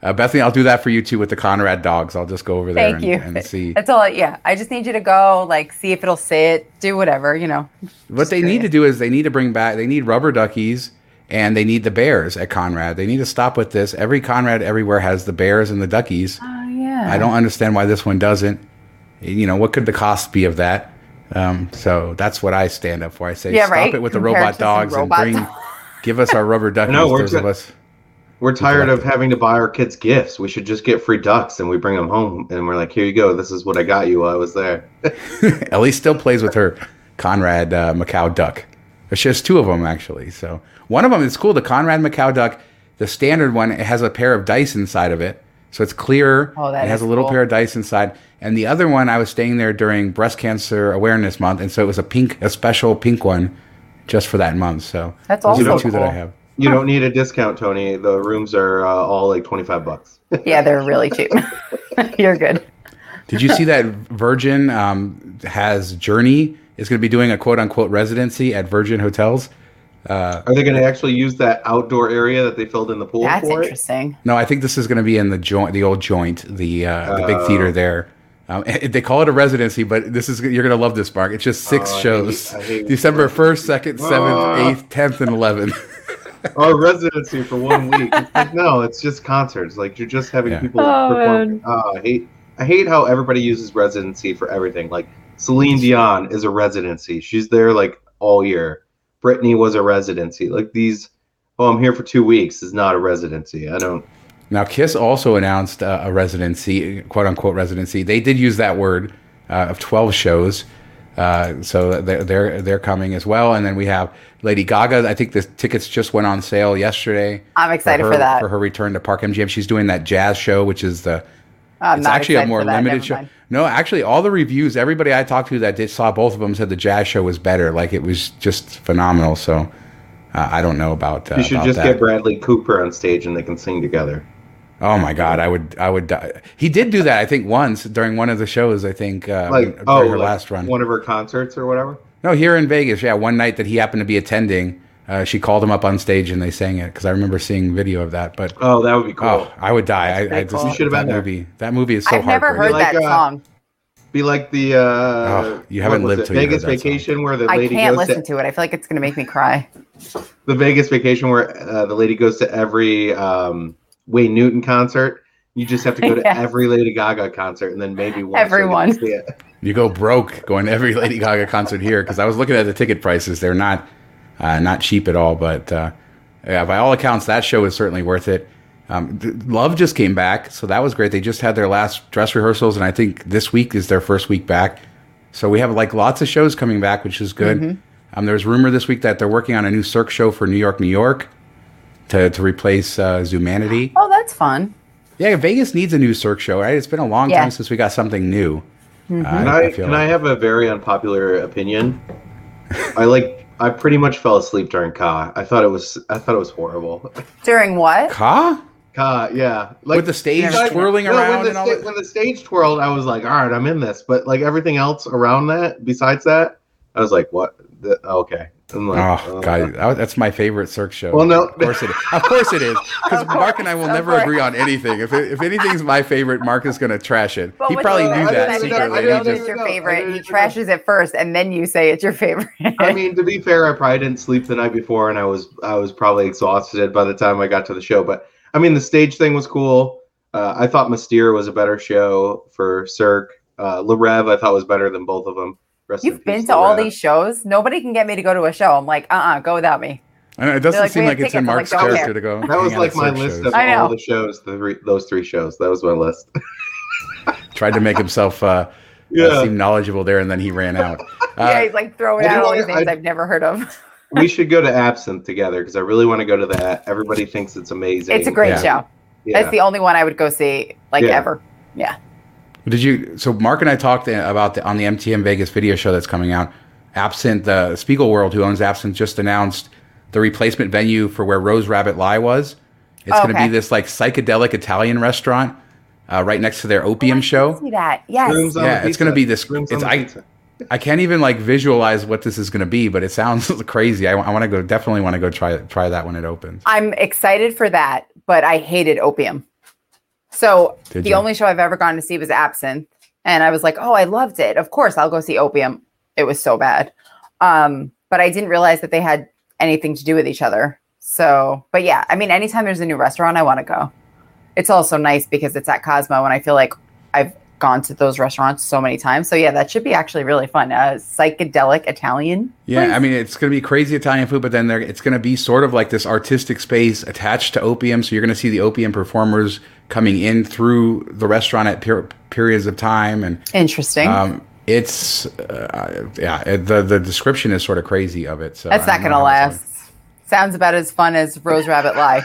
Uh, Bethany, I'll do that for you too with the Conrad dogs. I'll just go over there Thank and, you. and see. That's all. I, yeah. I just need you to go, like, see if it'll sit, do whatever, you know. What they need to do is they need to bring back. They need rubber duckies and they need the bears at Conrad. They need to stop with this. Every Conrad everywhere has the bears and the duckies. Oh, yeah. I don't understand why this one doesn't. You know, what could the cost be of that? Um, so that's what I stand up for. I say Yeah, stop right. it with the robot dogs robot and bring, give us our rubber duckies. know, we're those of us. We're tired of having to buy our kids gifts. We should just get free ducks and we bring them home and we're like, here you go. This is what I got you while I was there. Ellie still plays with her Conrad uh, Macau duck. She has two of them actually. So one of them is cool. The Conrad Macau duck, the standard one, it has a pair of dice inside of it, so it's clear. Oh, that it has is a little cool. pair of dice inside. And the other one, I was staying there during Breast Cancer Awareness Month, and so it was a pink, a special pink one, just for that month. So That's those are the also two that I have. You don't need a discount, Tony. The rooms are uh, all like 25 bucks. Yeah, they're really cheap. You're good. Did you see that Virgin um, has Journey is going to be doing a quote unquote residency at Virgin Hotels? Are they going to actually use that outdoor area that they filled in the pool That's for it? interesting. No, I think this is going to be in the joint, the old joint, the uh, the big Oh. theater there. Um, they call it a residency, but this is you're going to love this, Mark. It's just six Oh, I hate- shows: I hate- December first, second, seventh, Oh. eighth, tenth, and eleventh. Our residency for one week. It's like, no, it's just concerts. Like you're just having Yeah. people Oh, perform. Oh, I hate. I hate how everybody uses residency for everything. Like Celine Dion is a residency. She's there like all year. Britney was a residency. Like these. Oh, I'm here for two weeks. Is not a residency. I don't. Now, Kiss also announced uh, a residency, quote unquote residency. They did use that word uh, of twelve shows, uh, so they're, they're they're coming as well. And then we have Lady Gaga. I think the tickets just went on sale yesterday. I'm excited her, for that. for her return to Park MGM. She's doing that jazz show, which is the I'm it's actually a more limited show. No, actually, all the reviews, everybody I talked to that did, saw both of them said the jazz show was better. Like it was just phenomenal. So uh, I don't know about. Uh, You should about just that. get Bradley Cooper on stage and they can sing together. Oh my God, I would, I would. Die. He did do that, I think, once during one of the shows. I think uh, Like during oh, her like last run. one of her concerts or whatever. No, here in Vegas, yeah, one night that he happened to be attending, uh, she called him up on stage and they sang it because I remember seeing video of that. But Oh, that would be cool. oh, I would die. I, I just. You should've that been there. movie. That movie is so hard. I've never heard. Like, that uh, song. Be like the uh, Oh, you haven't lived it? till you Vegas heard song. Vacation where the lady I lady can't goes listen to, to it. I feel like it's going to make me cry. the Vegas Vacation where uh, the lady goes to every um, Wayne Newton concert. You just have to go to Yeah. every Lady Gaga concert and then maybe once Everyone. you see it. You go broke going to every Lady Gaga concert here because I was looking at the ticket prices. They're not uh, not cheap at all, but uh, yeah, by all accounts, that show is certainly worth it. Um, Love just came back, so that was great. They just had their last dress rehearsals, and I think this week is their first week back. So we have like lots of shows coming back, which is good. Um, there's rumor this week that they're working on a new Cirque show for New York, New York, to to replace uh, Zumanity. Oh, that's fun. Yeah, Vegas needs a new Cirque show, right? It's been a long Yeah. time since we got something new. Uh, Can I, can I have a very unpopular opinion? I like. I pretty much fell asleep during Ka. I thought it was. I thought it was horrible. During what? Ka? Ka, yeah, like With the stage Never- twirling No, around when the, and all sta- when the stage twirled, I was like, all right, I'm in this. But like everything else around that, besides that, I was like, what? The, okay. I'm like, Oh uh, god, that's my favorite Cirque show. Well, no. of course it is. Of course it is, because Mark and I will never agree on anything. If it, if anything's my favorite, Mark is going to trash it. But he probably knew I mention that didn't he know- secretly. I He just- it's your favorite. didn't He trashes it first, and then you say it's your favorite. I mean, to be fair, I probably didn't sleep the night before, and I was I was probably exhausted by the time I got to the show. But I mean, the stage thing was cool. Uh, I thought Mystere was a better show for Cirque. Uh, Le Rêve, I thought was better than both of them. Rest You've been to all Rev. these shows. Nobody can get me to go to a show. I'm like, uh, uh go without me. I know, it doesn't like, seem like it's in Mark's like, character to go. That was like my list shows. of I all know. the shows. The three, those three shows. That was my list. Tried to make himself uh, uh, seem knowledgeable there, and then he ran out. yeah, Uh, he's like throwing I out all these names I- I, have never heard of. we should go to Absinthe together because I really want to go to that. Everybody thinks it's amazing. It's a great Yeah. show. Yeah. That's the only one I would go see, like ever. Yeah. Ever. Did you? So Mark and I talked about the, on the MTM Vegas video show that's coming out. Absinthe the Spiegelworld, who owns Absinthe, just announced the replacement venue for where Rose Rabbit Lie was. It's Oh, going to okay. be this like psychedelic Italian restaurant uh, right next to their opium show. See that? Yes. Rooms on Yeah, the it's gonna be this- Rooms it's- on the I- pizza. I can't even like visualize what this is going to be, but it sounds crazy. I, I, want to go, definitely want to go try try that when it opens. I'm excited for that, but I hated opium. So Did the you? only show I've ever gone to see was Absinthe, and I was like, "Oh, I loved it. Of course, I'll go see Opium." It was so bad, um, but I didn't realize that they had anything to do with each other. So, but yeah, I mean, anytime there's a new restaurant, I want to go. It's also nice because it's at Cosmo, and I feel like I've gone to those restaurants so many times. So yeah, that should be actually really fun. A psychedelic Italian. Yeah, place. I mean, it's going to be crazy Italian food, but then there, it's going to be sort of like this artistic space attached to opium. So you're going to see the opium performers coming in through the restaurant at per- periods of time, and interesting. um, it's uh, yeah, it- the the description is sort of crazy of it. So That's not going to know how it's last. Sounds about as fun as Rose Rabbit Lie.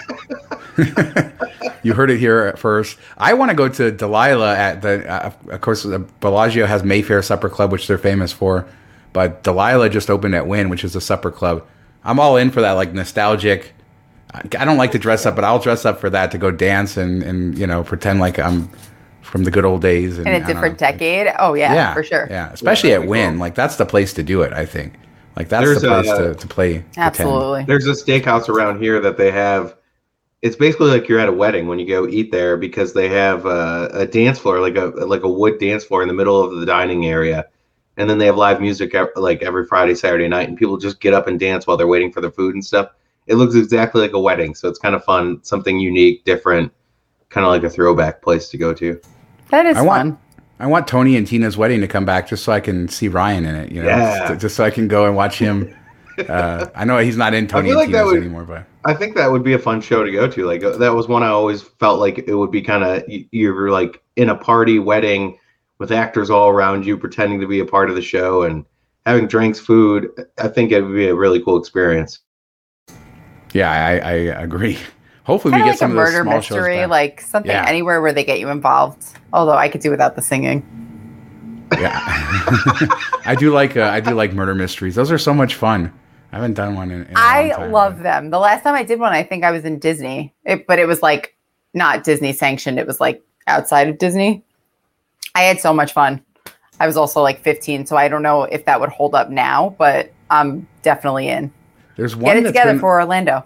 You heard it here at first. I want to go to Delilah at the. Uh, of course, the Bellagio has Mayfair Supper Club, which they're famous for, but Delilah just opened at Wynn, which is a supper club. I'm all in for that, like nostalgic. I I don't like to dress up, but I'll dress up for that to go dance and and you know pretend like I'm from the good old days and in I a don't different know. decade. Oh yeah, Yeah, for sure. Yeah, especially Yeah, at that'd Wynn, cool. like that's the place to do it. I think, like that's There's the place a- to, to play. pretend. Absolutely. There's a steakhouse around here that they have. It's basically like you're at a wedding when you go eat there because they have a, a dance floor, like a like a wood dance floor in the middle of the dining area, and then they have live music like every Friday, Saturday night, and people just get up and dance while they're waiting for their food and stuff. It looks exactly like a wedding, so it's kind of fun, something unique, different, kind of like a throwback place to go to. That is I want- fun. I want Tony and Tina's wedding to come back just so I can see Ryan in it. You know, Yeah. just, just so I can go and watch him. Uh, I know he's not in Tony feel and like that Tina's would- anymore, but I think that would be a fun show to go to. Like uh, that was one I always felt like it would be kind of you're like in a party wedding with actors all around you pretending to be a part of the show and having drinks, food. I think it would be a really cool experience. Yeah, I, I agree. Hopefully, we get like a some of those murder small shows mystery, back. like something Yeah. anywhere where they get you involved. Although I could do without the singing. Yeah, I do like uh, I do like murder mysteries. Those are so much fun. I haven't done one in. in a long I time. love them. The last time I did one, I think I was in Disney, it, but it was like not Disney sanctioned. It was like outside of Disney. I had so much fun. I was also like 15, so I don't know if that would hold up now, but I'm definitely in. There's Get one it together been, for Orlando.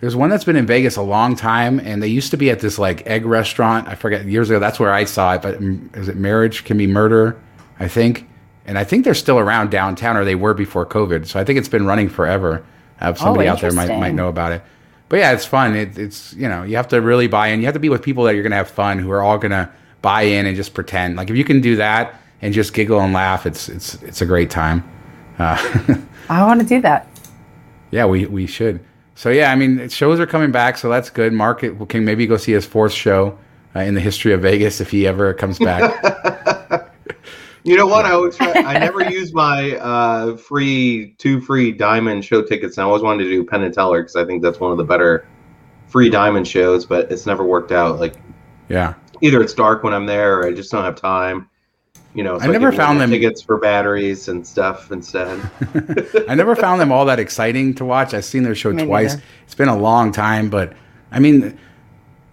There's one that's been in Vegas a long time, and they used to be at this like egg restaurant. I forget years ago. That's where I saw it. But mm, is it Marriage Can Be Murder? I think, and I think they're still around downtown, or they were before COVID. So I think it's been running forever. Uh, somebody out there might might know about it. But yeah, it's fun. It, it's you know you have to really buy in. You have to be with people that you're gonna have fun, who are all gonna buy in and just pretend. Like if you can do that and just giggle and laugh, it's it's it's a great time. Uh, I want to do that. Yeah, we, we should. So yeah, I mean, shows are coming back, so that's good. Mark can maybe go see his fourth show uh, in the history of Vegas if he ever comes back. You know what? I always try. I never use my uh, free two free diamond show tickets. And I always wanted to do Penn and Teller because I think that's one of the better free diamond shows, but it's never worked out. Like Yeah. Either it's dark when I'm there, or I just don't have time. You know, I never give found them- tickets for batteries and stuff instead. I never found them all that exciting to watch. I've seen their show Me twice. neither. It's been a long time, but I mean,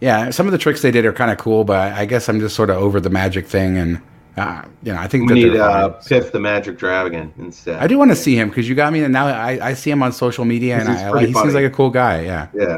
yeah, some of the tricks they did are kind of cool, but I guess I'm just sort of over the magic thing, and uh, you know, I think We that need uh. Piff the Magic Dragon instead. I do want to see him because you got me, and now I, I see him on social media, and He's I, I pretty like, he seems like a cool guy. Yeah, Yeah.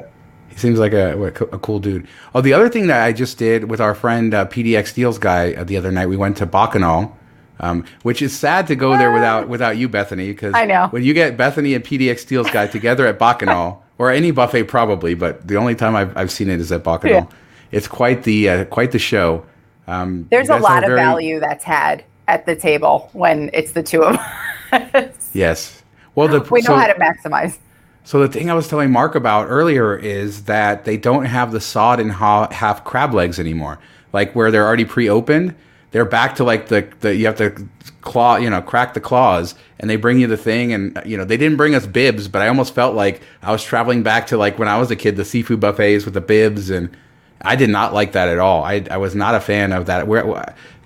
He seems like a, a cool dude. Oh, the other thing that I just did with our friend uh, PDX Deals guy uh, the other night, we went to Bacchanal. Um, which is sad to go there without without you, Bethany, because I know. when you get Bethany and PDX Deals guy together at Bacchanal or any buffet probably, but the only time I've, I've seen it is at Bacchanal. Yeah. It's quite the uh, quite the show. Um, There's a lot of very- value that's had at the table when it's the two of us. Yes. Well, the we know so, how to maximize. So the thing I was telling Mark about earlier is that they don't have the sawed in ha- half crab legs anymore. Like where they're already pre-opened, they're back to like the, the you have to claw, you know, crack the claws, and they bring you the thing, and you know they didn't bring us bibs, but I almost felt like I was traveling back to like when I was a kid, the seafood buffets with the bibs, and I did not like that at all. I I was not a fan of that. Where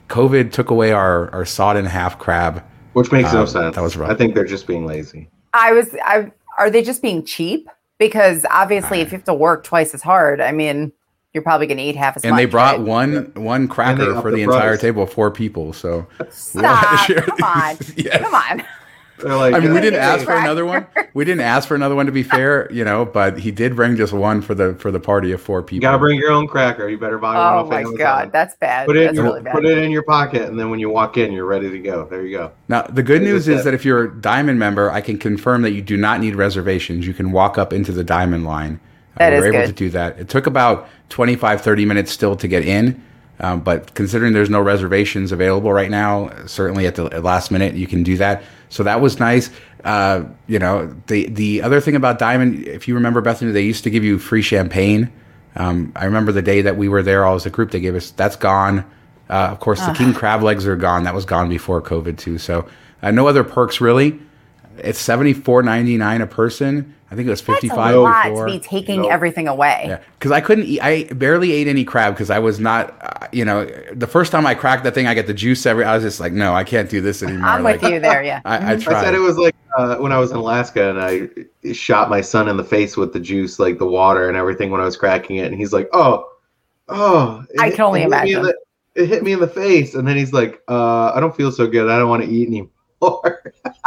COVID took away our our sawed in half crab. Which makes Uh, no sense. that was rough. I think they're just being lazy. I was. I are they just being cheap? Because obviously, if you have to work twice as hard, I mean, you're probably going to eat half as and much. they brought right? one one cracker for the the entire table of four people. So Stop! Come on! Yes. Come on! They're like, I mean, we uh, didn't ask for another one. We didn't ask for another one to be fair, you know. But he did bring just one for the for the party of four people. You people. gotta bring your own cracker. You better buy one. Oh off my Amazon. god, that's bad. Put it, in That's your, really bad. put it in your pocket, and then when you walk in, you're ready to go. There you go. Now, the good Is news is that- that if you're a Diamond member, I can confirm that you do not need reservations. You can walk up into the Diamond line. Uh, That we is were able good. to do that. It took about 25, 30 minutes still to get in. Um, but considering there's no reservations available right now, certainly at the last minute, you can do that. So that was nice. Uh, you know, the the other thing about Diamond, if you remember, Bethany, they used to give you free champagne. Um, I remember the day that we were there all as a group, they gave us that's gone. Uh, of course, the king crab legs are gone. That was gone before COVID too. So uh, no other perks really. It's seventy four ninety nine a person. I think it was fifty That's a lot before. to be taking No. everything away. Yeah, because I couldn't eat. I barely ate any crab because I was not. Uh, you know, the first time I cracked that thing, I get the juice every. I was just like, no, I can't do this anymore. I'm like, with you there. Yeah. I, I I said it was like uh, when I was in Alaska and I shot my son in the face with the juice, like the water and everything when I was cracking it, and he's like, "Oh, oh!" it I can only it hit me in imagine. the- it hit me in the face, and then he's like, uh, "I don't feel so good. I don't want to eat anymore."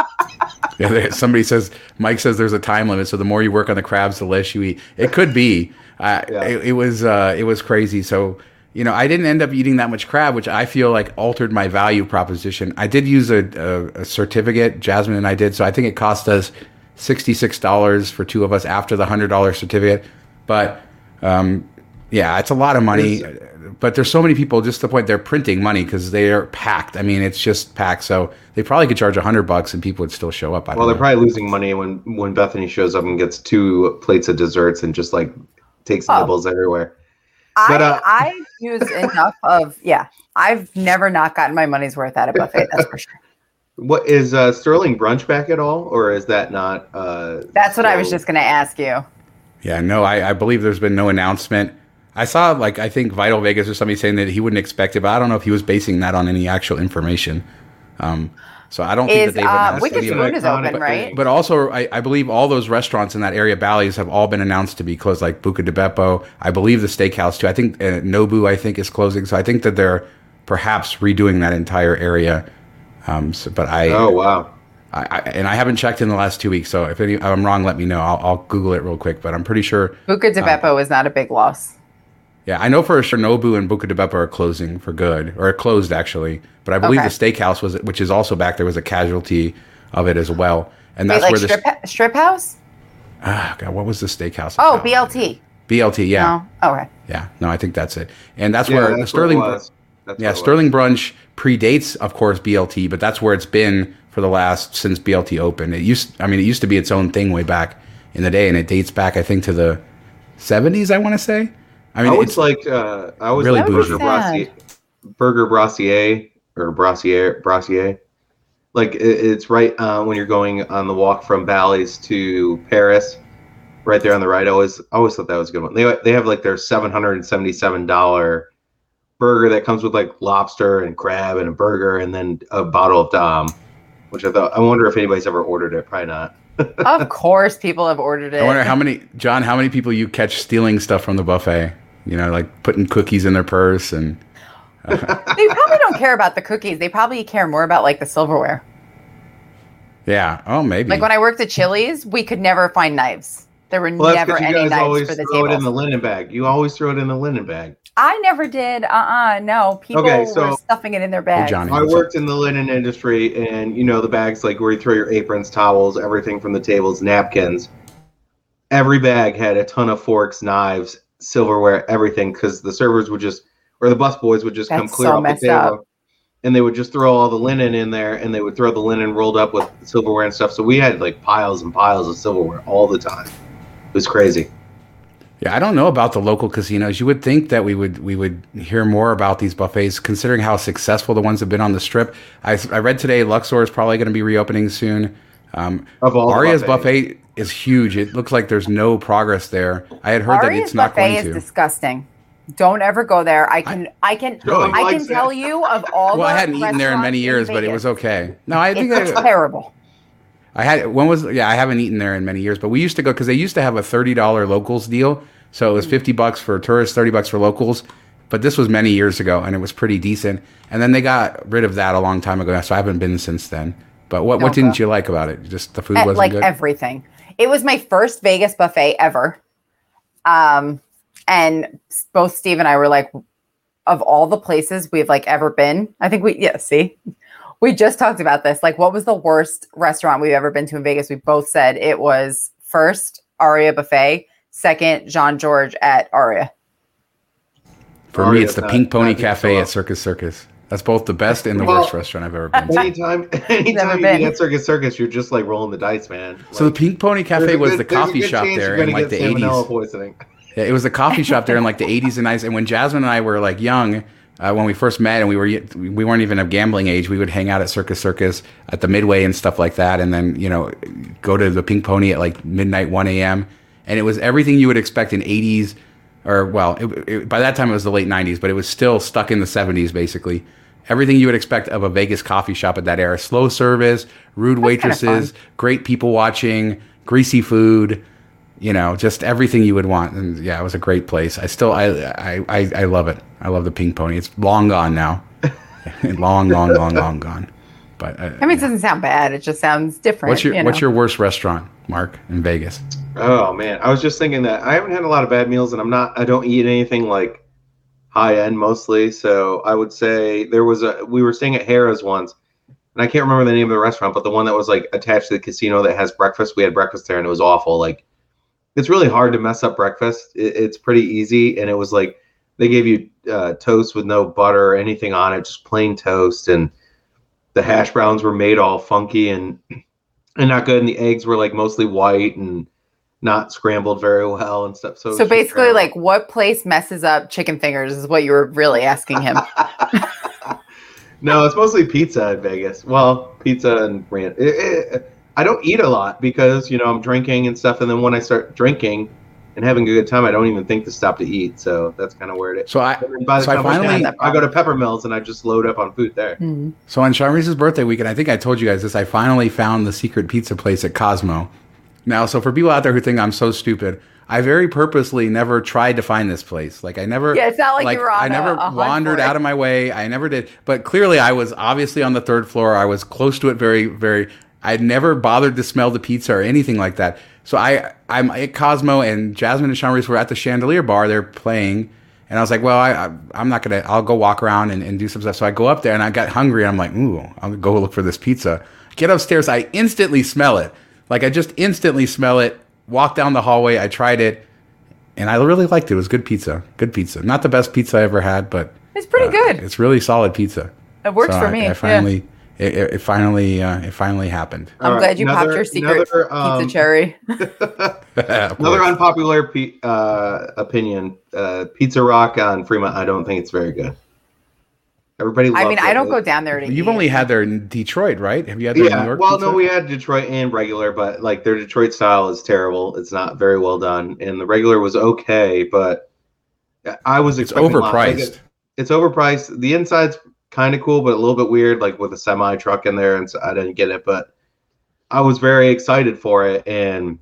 Yeah, there- somebody says Mike says there's a time limit, so the more you work on the crabs, the less you eat. It could be. Uh, Yeah. it, it was uh, it was crazy. So you know, I didn't end up eating that much crab, which I feel like altered my value proposition. I did use a, a, a certificate, Jasmine and I did, so I think it cost us sixty six dollars for two of us after the hundred dollar certificate. But um, yeah, it's a lot of money. But there's so many people, just to the point they're printing money because they're packed. I mean, it's just packed. So they probably could charge a hundred bucks and people would still show up. I well, they're know. probably losing money when when Bethany shows up and gets two plates of desserts and just like takes Oh. nibbles everywhere. I, But, uh, I use enough of yeah. I've never not gotten my money's worth at a buffet. That's for sure. What is uh, Sterling brunch back at all, or is that not? Uh, That's what I was just going to ask you. Yeah, no, I, I believe there's been no announcement. I saw like I think Vital Vegas or somebody saying that he wouldn't expect it, but I don't know if he was basing that on any actual information. Um, so I don't think that they've uh, announced Wicked any of Spoon it. is iconic open, right? But also, I, I believe all those restaurants in that area, Bally's, have all been announced to be closed, like Buca de Beppo. I believe the steakhouse too. I think uh, Nobu, I think, is closing. So I think that they're perhaps redoing that entire area. Um, so, but I, Oh wow! I, I, and I haven't checked in the last two weeks. So if any, I'm wrong, let me know. I'll, I'll Google it real quick. But I'm pretty sure Buca de Uh, Beppo is not a big loss. Yeah, I know for sure Nobu and Buca de Beppo are closing for good, or closed actually. But I believe Okay. the steakhouse was, which is also back there, was a casualty of it as well. And Wait, that's like where the strip, strip house? ah, God, what was the steakhouse? Oh, about? BLT. BLT, yeah, No. Okay. yeah. No, I think that's it. And that's Yeah, where that's the what it Sterling, was. That's yeah, what it was. Sterling Brunch predates, of course, BLT, but that's where it's been for the last since BLT opened. It used, I mean, it used to be its own thing way back in the day, and it dates back, I think, to the '70s. I want to say. I I mean, always it's like uh, I always Really like bougie. burger Sad. brassiere, burger brassiere or Brassier brassiere. Like it, it's right uh, when you're going on the walk from Bally's to Paris, right there on the right. I always I always thought that was a good one. They they have like their seven hundred and seventy seven dollar burger that comes with like lobster and crab and a burger and then a bottle of Dom, which I thought I wonder if anybody's ever ordered it. Probably not. of course, people have ordered it. I wonder how many, John, how many people you catch stealing stuff from the buffet? You know, like putting cookies in their purse and. they probably don't care about the cookies. They probably care more about like the silverware. Yeah. Oh, maybe. Like when I worked at Chili's, we could never find knives. There were Well, that's never 'cause any knives always for the throw it in the linen bag. You always throw it in the linen bag. I never did. Uh uh No, people Okay, so- were stuffing it in their bags. Johnny. I worked in the linen industry, and you know the bags like where you throw your aprons, towels, everything from the tables, napkins. Every bag had a ton of forks, knives, silverware, everything, because the servers would just, or the bus boys would just come clear so off the table, up. and they would just throw all the linen in there, and they would throw the linen rolled up with silverware and stuff. So we had like piles and piles of silverware all the time. It was crazy. Yeah, I don't know about the local casinos. You would think that we would we would hear more about these buffets, considering how successful the ones have been on the strip. I, I read today Luxor is probably going to be reopening soon. Um, Of all the Aria's buffet is huge. It looks like there's no progress there. I had heard that it's not buffet going is to. disgusting. Don't ever go there. I can, I, can, Really? I can Likes tell you of all. well, the I hadn't eaten there in many restaurants years, but it was okay. No, I think It's I, terrible. I had when was yeah I haven't eaten there in many years, but we used to go because they used to have a thirty dollar locals deal, so it was fifty bucks for tourists, thirty bucks for locals. But this was many years ago, and it was pretty decent. And then they got rid of that a long time ago, so I haven't been since then. But what what Don't didn't go. you like about it? Just the food Eh, wasn't like good. everything. It was my first Vegas buffet ever. Um, and both Steve and I were like, of all the places we've like ever been, I think we yeah, see, we just talked about this. Like, what was the worst restaurant we've ever been to in Vegas? We both said it was first Aria Buffet, second Jean Georges at Aria. For me, it's the not- Pink Pony not doing so Cafe at Circus Circus. That's both the best and the Well- worst restaurant I've ever been to. Anytime, anytime you been. get Circus Circus, you're just like rolling the dice, man. So the Pink Pony Cafe a was good- the coffee shop there in like the eighties. poisoning. Yeah, it was a coffee shop there in like the 80s and 90s. And when Jasmine and I were like young, uh, when we first met, and we were we weren't even of gambling age, we would hang out at Circus Circus at the Midway and stuff like that, and then you know go to the Pink Pony at like midnight, 1 a.m. And it was everything you would expect in 80s, or well, it, it, by that time it was the late 90s, but it was still stuck in the 70s basically. Everything you would expect of a Vegas coffee shop at that era: slow service, rude kinda waitresses, great people watching, greasy food you know, just everything you would want. And yeah, it was a great place. I still, I, I, I, I love it. I love the Pink Pony. It's long gone now, long, long, long, long gone. But uh, I mean, it doesn't sound bad. It just sounds different. what's your you what's your worst restaurant, Mark, in Vegas? Oh man, I was just thinking that I haven't had a lot of bad meals, and I'm not. I don't eat anything like high end mostly. So I would say there was a. We were staying at Harrah's once, and I can't remember the name of the restaurant, but the one that was like attached to the casino that has breakfast. We had breakfast there, and it was awful. Like it's really hard to mess up breakfast. It, it's pretty easy, and it was like they gave you uh, toast with no butter or anything on it, just plain toast, and the hash browns were made all funky and and not good, and the eggs were like mostly white and not scrambled very well and stuff. So, it was So just basically, like, what place messes up chicken fingers is what you were really asking him. no, it's mostly pizza in Vegas. Well, pizza and ranch. It, it, I don't eat a lot because you know I'm drinking and stuff, and then when I start drinking and having a good time, I don't even think to stop to eat. So that's kind of where it is. So I, by the So time I, finally- get- I go to Pepper Mills and I just load up on food there. Hmm. so on Sean Reese's birthday weekend, I think I told you guys this. I finally found the secret pizza place at Cosmo. Now, so for people out there who think I'm so stupid, I very purposely never tried to find this place. Like I never. Yeah, it's not like you were on I never a- a wandered out of my way. I never did. But clearly, I was obviously on the third floor. I was close to it. Very, very. I'd never bothered to smell the pizza or anything like that. So I, I'm at Cosmo, and Jasmine and Sean Reese were at the Chandelier Bar. They're playing, and I was like, well, I, I, I'm not gonna. I'll go walk around and, and do some stuff. So I go up there, and I got hungry. And I'm like, ooh, I'll go look for this pizza. Get upstairs. I instantly smell it. Like I just instantly smell it. Walk down the hallway. I tried it, and I really liked it. It was good pizza. Good pizza. Not the best pizza I ever had, but It's pretty uh, good. It's really solid pizza. It works So for I- me. I yeah. finally, it, it, it finally, uh, it finally happened. I'm All right, glad you popped your secret another, um, pizza cherry. Another unpopular pe- uh, opinion: uh, Pizza Rock on Fremont. I don't think it's very good. Everybody. I mean, it. I don't go down there to You've eat. only had there in Detroit, right? Have you had there in New Yeah. York? Well, pizza? no, we had Detroit and regular, but like their Detroit style is terrible. It's not very well done, and the regular was okay, but I was It's expecting a lot. Like, overpriced. it's overpriced. The inside's kind of cool, but a little bit weird, like with a semi truck in there, and so I didn't get it. But I was very excited for it, and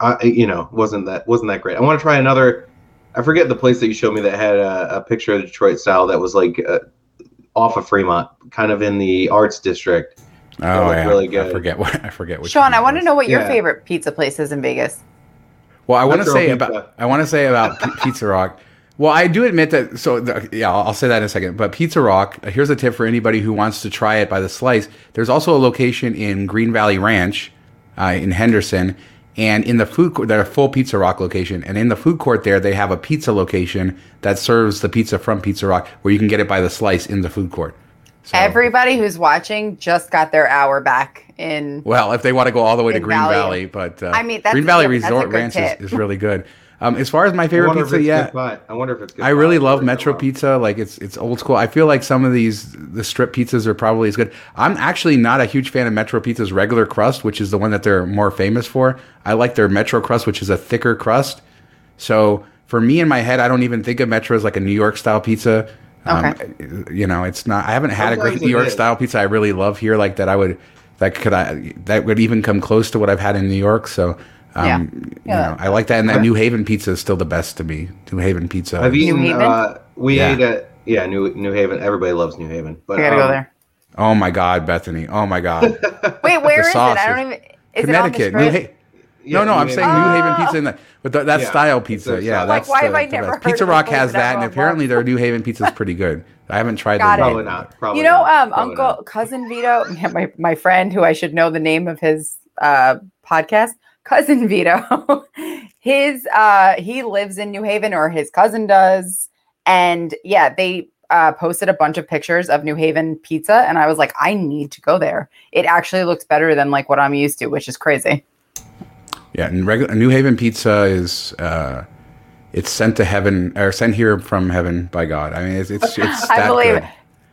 I, you know, wasn't that wasn't that great. I want to try another. I forget the place that you showed me that had a, a picture of Detroit style that was like uh, off of Fremont, kind of in the Arts District. Oh looked yeah, really I forget what I forget which. Shawn, I want to know what your Yeah. favorite pizza place is in Vegas. Well, I want to say Pizza. about I want to say about Pizza Rock. Well, I do admit that. So the, yeah, I'll, I'll say that in a second. But Pizza Rock. Here's a tip for anybody who wants to try it by the slice. There's also a location in Green Valley Ranch, uh, in Henderson, and in the food court, they're a full Pizza Rock location. And in the food court there, they have a pizza location that serves the pizza from Pizza Rock, where you can get it by the slice in the food court. So, Everybody who's watching just got their hour back in. Well, if they want to go all the way to Green Valley. Valley, but uh, I mean, Green Valley yeah, that's a Resort Ranch is, is really good. Um, as far as my favorite pizza, yeah, good buy. I wonder if it's good. I really buy. love Metro. Pizza. Like it's it's old school. I feel like some of these the strip pizzas are probably as good. I'm actually not a huge fan of Metro Pizza's regular crust, which is the one that they're more famous for. I like their Metro crust, which is a thicker crust. So for me in my head, I don't even think of Metro as like a New York style pizza. Um, you know, it's not. I haven't had a great New York is. style pizza. I really love here, like that. I would that could I that would even come close to what I've had in New York. So. Um, Yeah. You Yeah. know, I like that, and that New Haven pizza is still the best to me. New Haven pizza. I've eaten. Haven? Uh, we Yeah. ate at yeah New New Haven. Everybody loves New Haven, but I gotta go um, there. Oh my God, Bethany! Oh my God, Wait, where is it? I don't even. Is it Connecticut. on the New strip? ha- Yeah, no, no, New I'm Haven. saying New Haven Oh. pizza, in the, but th- that Yeah, style pizza. their Yeah, style. that's Like, why have I the never heard Pizza of Rock this place has that that, and apparently their New Haven pizza is pretty good. I haven't tried Got their it. Probably not. Probably you know, not, um, probably Uncle not. Cousin Vito, my my friend who I should know the name of his uh podcast, Cousin Vito. his uh he lives in New Haven, or his cousin does, and yeah, they uh posted a bunch of pictures of New Haven pizza, and I was like, I need to go there. It actually looks better than like what I'm used to, which is crazy. Yeah, and regular New Haven pizza is uh, it's sent to heaven or sent here from heaven by God. I mean, it's it's it's I believe good. it.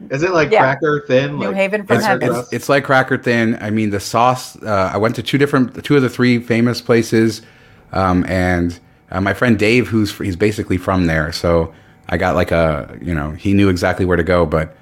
Is it like Yeah. cracker thin? New like Haven from cracker heaven. It's, it's like cracker thin. I mean, the sauce. Uh, I went to two different, two of the three famous places, um, and uh, my friend Dave, who's he's basically from there, so I got like a, you know, he knew exactly where to go. But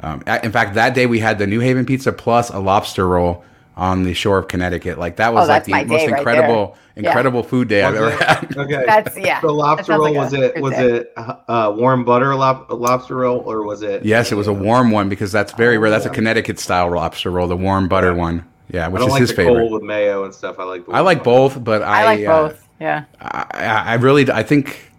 um, in fact, that day we had the New Haven pizza plus a lobster roll on the shore of Connecticut. Like that was Oh, like the most right incredible, there. Yeah. incredible food day I've Was ever had. Okay. That's yeah. the lobster roll like was it was day. it uh, warm butter lob- lobster roll or was it? Yes, it was a warm one because that's very rare. That's a. Connecticut style lobster roll, the warm butter one. Yeah, I which don't is like his the favorite. cold with mayo and stuff. I like. The I like both, but I, I like uh, both. Yeah. I, I I really, I think,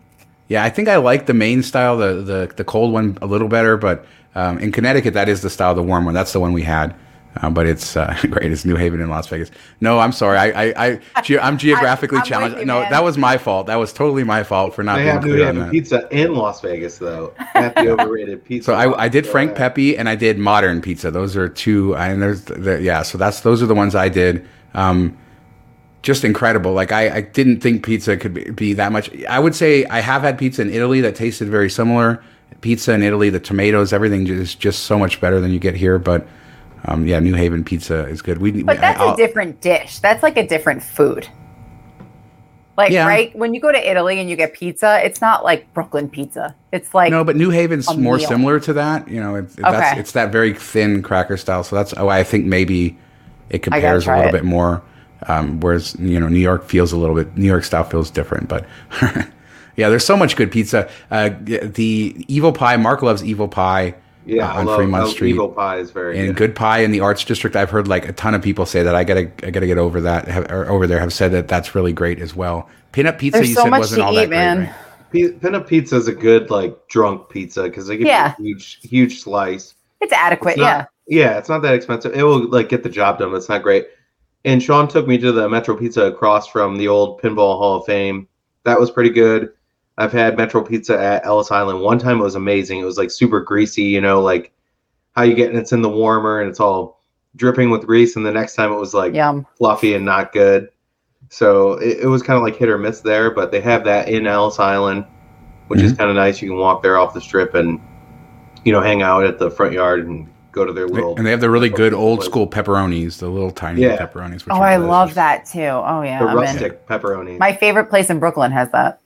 yeah, I think I like the Maine style, the the, the cold one, a little better. But um, in Connecticut, that is the style, the warm one. That's the one we had. Uh, but it's uh, great. It's New Haven in Las Vegas. No, I'm sorry. I, I, I ge- I'm geographically I'm challenged. you, no, man. that was my fault. That was totally my fault for not They being have New clear on Haven that. pizza in Las Vegas though. At the overrated pizza. So I, I did Frank Pepe and I did modern pizza. Those are two. And there's the, yeah. So that's those are the ones I did. Um, just incredible. Like I, I didn't think pizza could be, be that much. I would say I have had pizza in Italy that tasted very similar. Pizza in Italy, the tomatoes, everything is just so much better than you get here. But um, yeah, New Haven pizza is good. We But that's I, a different dish. That's like a different food. Like Yeah. right when you go to Italy and you get pizza, it's not like Brooklyn pizza. It's like no, but New Haven's more meal. similar to that. You know, it, that's Okay. it's that very thin cracker style. So that's why I think maybe it compares a little it. bit more. Um, whereas you know New York feels a little bit New York style feels different, but yeah, there's so much good pizza. Uh, the Evil Pie, Mark loves Evil Pie. Yeah, uh, I on love, Fremont I love Street. Evil pie is very and good. Good Pie in the Arts District. I've heard like a ton of people say that. I gotta, I gotta get over that. Have, or over there have said that that's really great as well. Peanut pizza, There's you so said much wasn't to all eat, that great, man. right? P- Pinna pizza is a good like drunk pizza because they give Yeah. you a huge huge slice. it's adequate. It's not- yeah. yeah, it's not that expensive. It will like get the job done, it's not great. And Shawn took me to the Metro Pizza across from the old Pinball Hall of Fame. That was pretty good. I've had Metro Pizza at Ellis Island. One time it was amazing. It was like super greasy, you know, like how you get and it's in the warmer and it's all dripping with grease. And the next time it was like Yum. fluffy and not good. So it, it was kind of like hit or miss there, but they have that in Ellis Island, which is mm-hmm. kind of nice. You can walk there off the strip and, you know, hang out at the front yard and go to their little. And they have the really good old place. school pepperonis, the little tiny Yeah. pepperonis. Which Oh, I love that too. Oh yeah. the I'm in. rustic pepperoni. My favorite place in Brooklyn has that.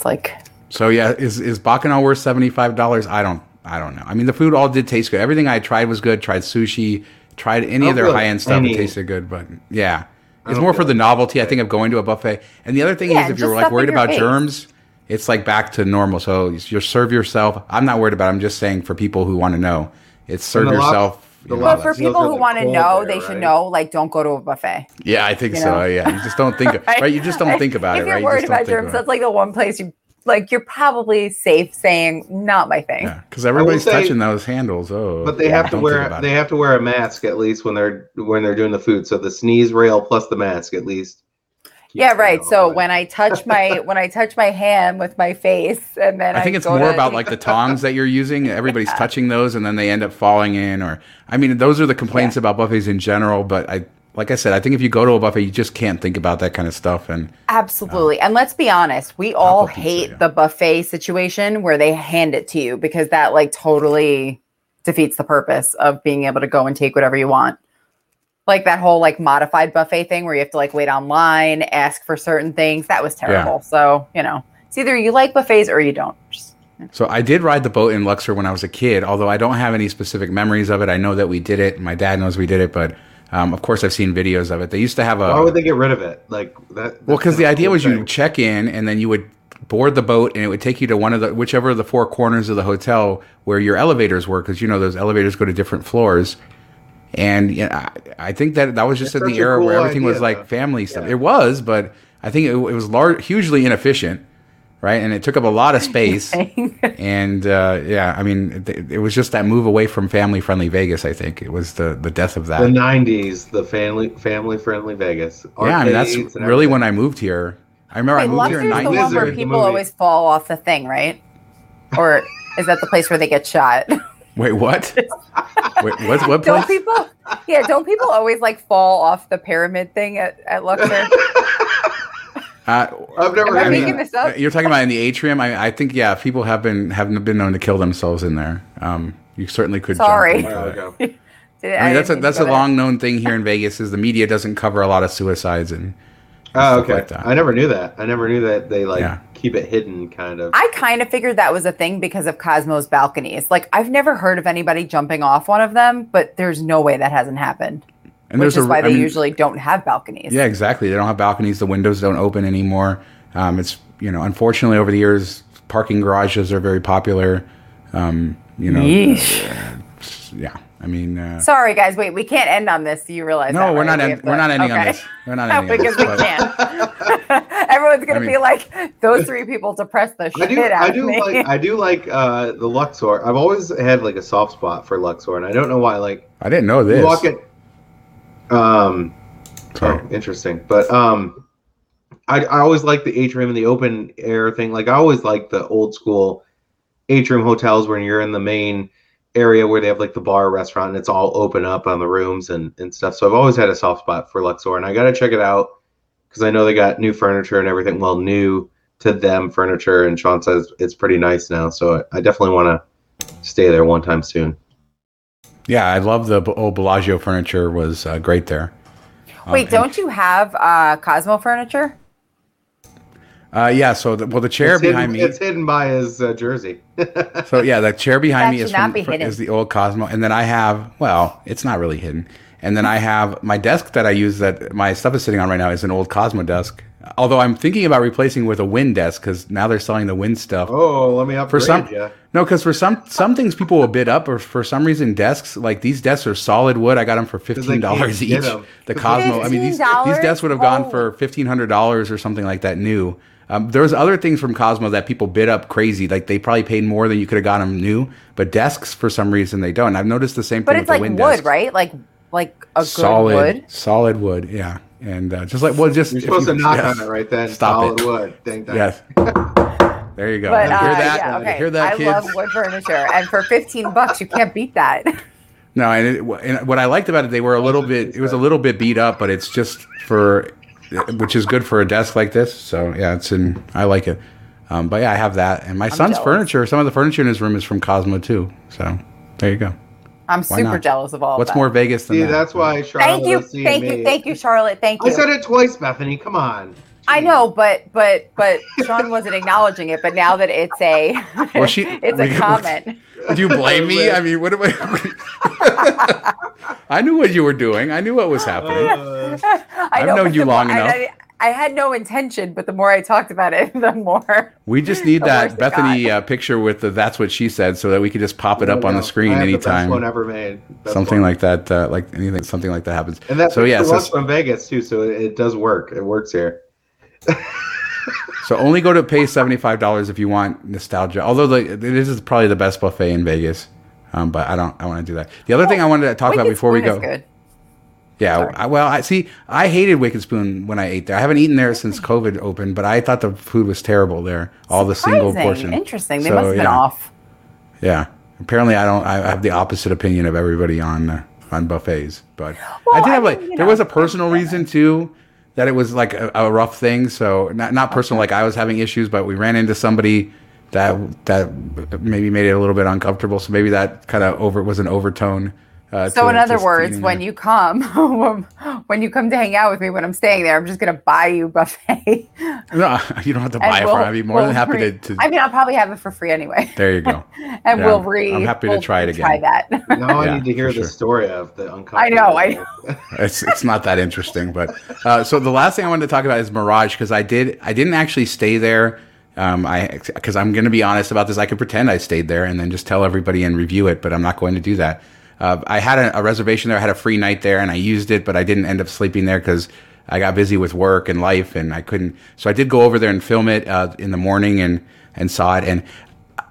It's like So yeah, is is Bacchanal worth seventy five dollars? I don't I don't know. I mean, the food all did taste good. Everything I tried was good. Tried sushi. Tried any I of their high end stuff. It tasted good, but yeah, it's more for the like novelty. I think of going to a buffet. And the other thing Yeah, is, if you're like worried your about face. germs, it's like back to normal. So you serve yourself. I'm not worried about. it. I'm just saying for people who want to know, it's serve the lob- yourself. The But for people who want to know, there, they should right? know, like, don't go to a buffet. yeah, I think you so. know? Yeah, you just don't think. right? You just don't think about if it. you're right? You worried just don't about think germs, about it. that's like the one place you like. You're probably safe saying not my thing. Yeah, because everybody's say- touching those handles. Oh, But they yeah, have to wear they it. have to wear a mask at least when they're when they're doing the food. So the sneeze rail plus the mask at least. Yeah, right. So when I touch my when I touch my hand with my face, and then I think it's go more to- about like the tongs that you're using. Everybody's touching those, and then they end up falling in. Or I mean, those are the complaints Yeah. about buffets in general. But I, like I said, I think if you go to a buffet, you just can't think about that kind of stuff. And Absolutely. Um, and let's be honest, we all pizza, hate yeah. the buffet situation where they hand it to you because that like totally defeats the purpose of being able to go and take whatever you want. Like that whole like modified buffet thing where you have to like wait online, ask for certain things. That was terrible. So, you know, it's either you like buffets or you don't. Just- so I did ride the boat in Luxor when I was a kid. Although I don't have any specific memories of it. I know that we did it. My dad knows we did it, but um, of course I've seen videos of it. They used to have a why would they get rid of it? Like that. Well, because the idea cool was you check in and then you would board the boat and it would take you to one of the whichever of the four corners of the hotel where your elevators were because you know those elevators go to different floors. And yeah, I, I think that that was just That's in the such a era where cool everything was like though. family stuff. Yeah. It was, but I think it, it was large, hugely inefficient, right? And it took up a lot of space. and uh, yeah, I mean, it, it was just that move away from family friendly Vegas. I think it was the the death of that. the '90s, the family family friendly Vegas. yeah, I mean that's really when I moved here. I remember I Wait, moved here Luxor's in the '90s. one where people always fall off the thing, right? Or is that the place where they get shot? Wait, what? Wait, what? What don't people yeah don't people always like fall off the pyramid thing at, at luxor Uh, I've never Am I making that. this up? you're talking about in the atrium. I, I think yeah, people have been have been known to kill themselves in there. Um, you certainly could. jump Sorry. into Wow, it. okay. Did- I mean, that's a that's a go there. long known thing here in Vegas. Is the media doesn't cover a lot of suicides and. and Oh, stuff okay. like that. I never knew that. I never knew that they like Yeah. Keep it hidden, kind of. I kind of figured that was a thing because of Cosmo's balconies. Like I've never heard of anybody jumping off one of them, but there's no way that hasn't happened. and which there's is a- why I they mean, usually don't have balconies. Yeah, exactly. They don't have balconies. The windows don't open anymore. Um, it's you know, unfortunately, over the years, parking garages are very popular. Um, you know, Yeesh. yeah. I mean, uh, Sorry, guys. Wait, we can't end on this. You realize? no, that, we're right? not. We End, have to- we're not ending on this. We're not ending on because this. we can't. Everyone's gonna I mean- be like, those three people depressed the I shit do. out I of do me. like. I do like uh, the Luxor. I've always had like a soft spot for Luxor, and I don't know why. Like I didn't know you this. walk in. Um. Sorry. Oh, interesting. But um, I I always like the atrium and the open air thing. Like I always like the old school atrium hotels when you're in the main area where they have like the bar restaurant and it's all open up on the rooms and, and stuff. So I've always had a soft spot for Luxor and I got to check it out because I know they got new furniture and everything. Well, new to them furniture. And Shawn says it's pretty nice now. So I, I definitely want to stay there one time soon. Yeah, I love the old Bellagio furniture. Was uh, great there. Um, Wait, and- don't you have uh, Cosmo furniture? Uh, yeah. So, the, well, the chair it's behind hidden, me. It's hidden by his uh, jersey. So yeah, the chair behind That me is from, be fr- hidden. is the old Cosmo, and then I have well, it's not really hidden. And then I have my desk that I use that my stuff is sitting on right now is an old Cosmo desk. Although I'm thinking about replacing with a Wynn desk because now they're selling the Wynn stuff. oh, let me upgrade for some, ya. no, because for some some things people will bid up, or for some reason desks like these desks are solid wood. I got them for fifteen dollars can't get each. 'em. The Cosmo, I mean these these desks would have gone Oh. for fifteen hundred dollars or something like that new. Um, there's other things from Cosmo that people bid up crazy, like they probably paid more than you could have got them new. But desks, for some reason, they don't. I've noticed the same But thing it's with like the wood, desks. right? Like like a Solid, good wood. solid wood, yeah. And uh, just like well, just You're supposed you- to knock yes. on it right then. Stop Solid it. wood. Ding, ding. Yes. there you go. But uh, hear that? yeah, okay. hear that, I kids? love wood furniture, and for fifteen bucks, you can't beat that. No, and, it, and what I liked about it, they were a little bit. It was a little bit beat up, but it's just for, which is good for a desk like this. So yeah, it's in. I like it. Um, but yeah, I have that, and my son's jealous. furniture. Some of the furniture in his room is from Cosmo too. So there you go. I'm super not? jealous of all. What's of more Vegas than See, that? that's why Charlotte Thank you, is seeing thank me. you, thank you, Charlotte. Thank you. I said it twice, Bethany. Come on. I know, but but but Shawn wasn't acknowledging it. But now that it's a, Well, she- it's a we- comment. Do you blame me? I mean, what am I? I knew what you were doing. I knew what was happening. Uh, I I've know, known you the more- long I- enough. I, I had no intention, but the more I talked about it, the more. We just need that Bethany uh, picture with the "That's what she said" so that we could just pop it up on the screen I anytime. The best one ever made. Best something one. like that, uh, like anything, something like that happens. And that so yeah, picture so, was from Vegas too, so it, it does work. It works here. so only go to pay seventy five dollars if you want nostalgia. Although the, this is probably the best buffet in Vegas, um, but I don't. I want to do that. The other thing I wanted to talk about Wicked before we go. good. Yeah, I, well, I see. I hated Wicked Spoon when I ate there. I haven't eaten there since COVID opened, but I thought the food was terrible there. All the single Surprising. portion. Interesting. They So, must have been yeah. off. Yeah. Apparently, I don't. I have the opposite opinion of everybody on uh, on buffets. But I did have I like mean, you there know, was a personal reason too that it was like a, a rough thing. So not not personal, like I was having issues, but we ran into somebody that that maybe made it a little bit uncomfortable. So maybe that kind of over was an overtone. Uh, So to- in other words, when there. you come, when you come to hang out with me when I'm staying there, I'm just gonna buy you buffet. no, you don't have to buy it And for. we'll- I'd be more than we'll happy re- to, to. I mean, I'll probably have it for free anyway, there you go. and Yeah, we'll re. I'm happy to we'll try it again. Try again. that. Now Yeah, I need to hear for the sure. story of the uncomfortable. I know, I it's it's not that interesting. But uh, so the last thing I wanted to talk about is Mirage because I did I didn't actually stay there. Um, I because I'm going to be honest about this. I could pretend I stayed there and then just tell everybody and review it, but I'm not going to do that. Uh, I had a, a reservation there. I had a free night there, and I used it, but I didn't end up sleeping there because I got busy with work and life, and I couldn't. So I did go over there and film it uh, in the morning and and saw it. And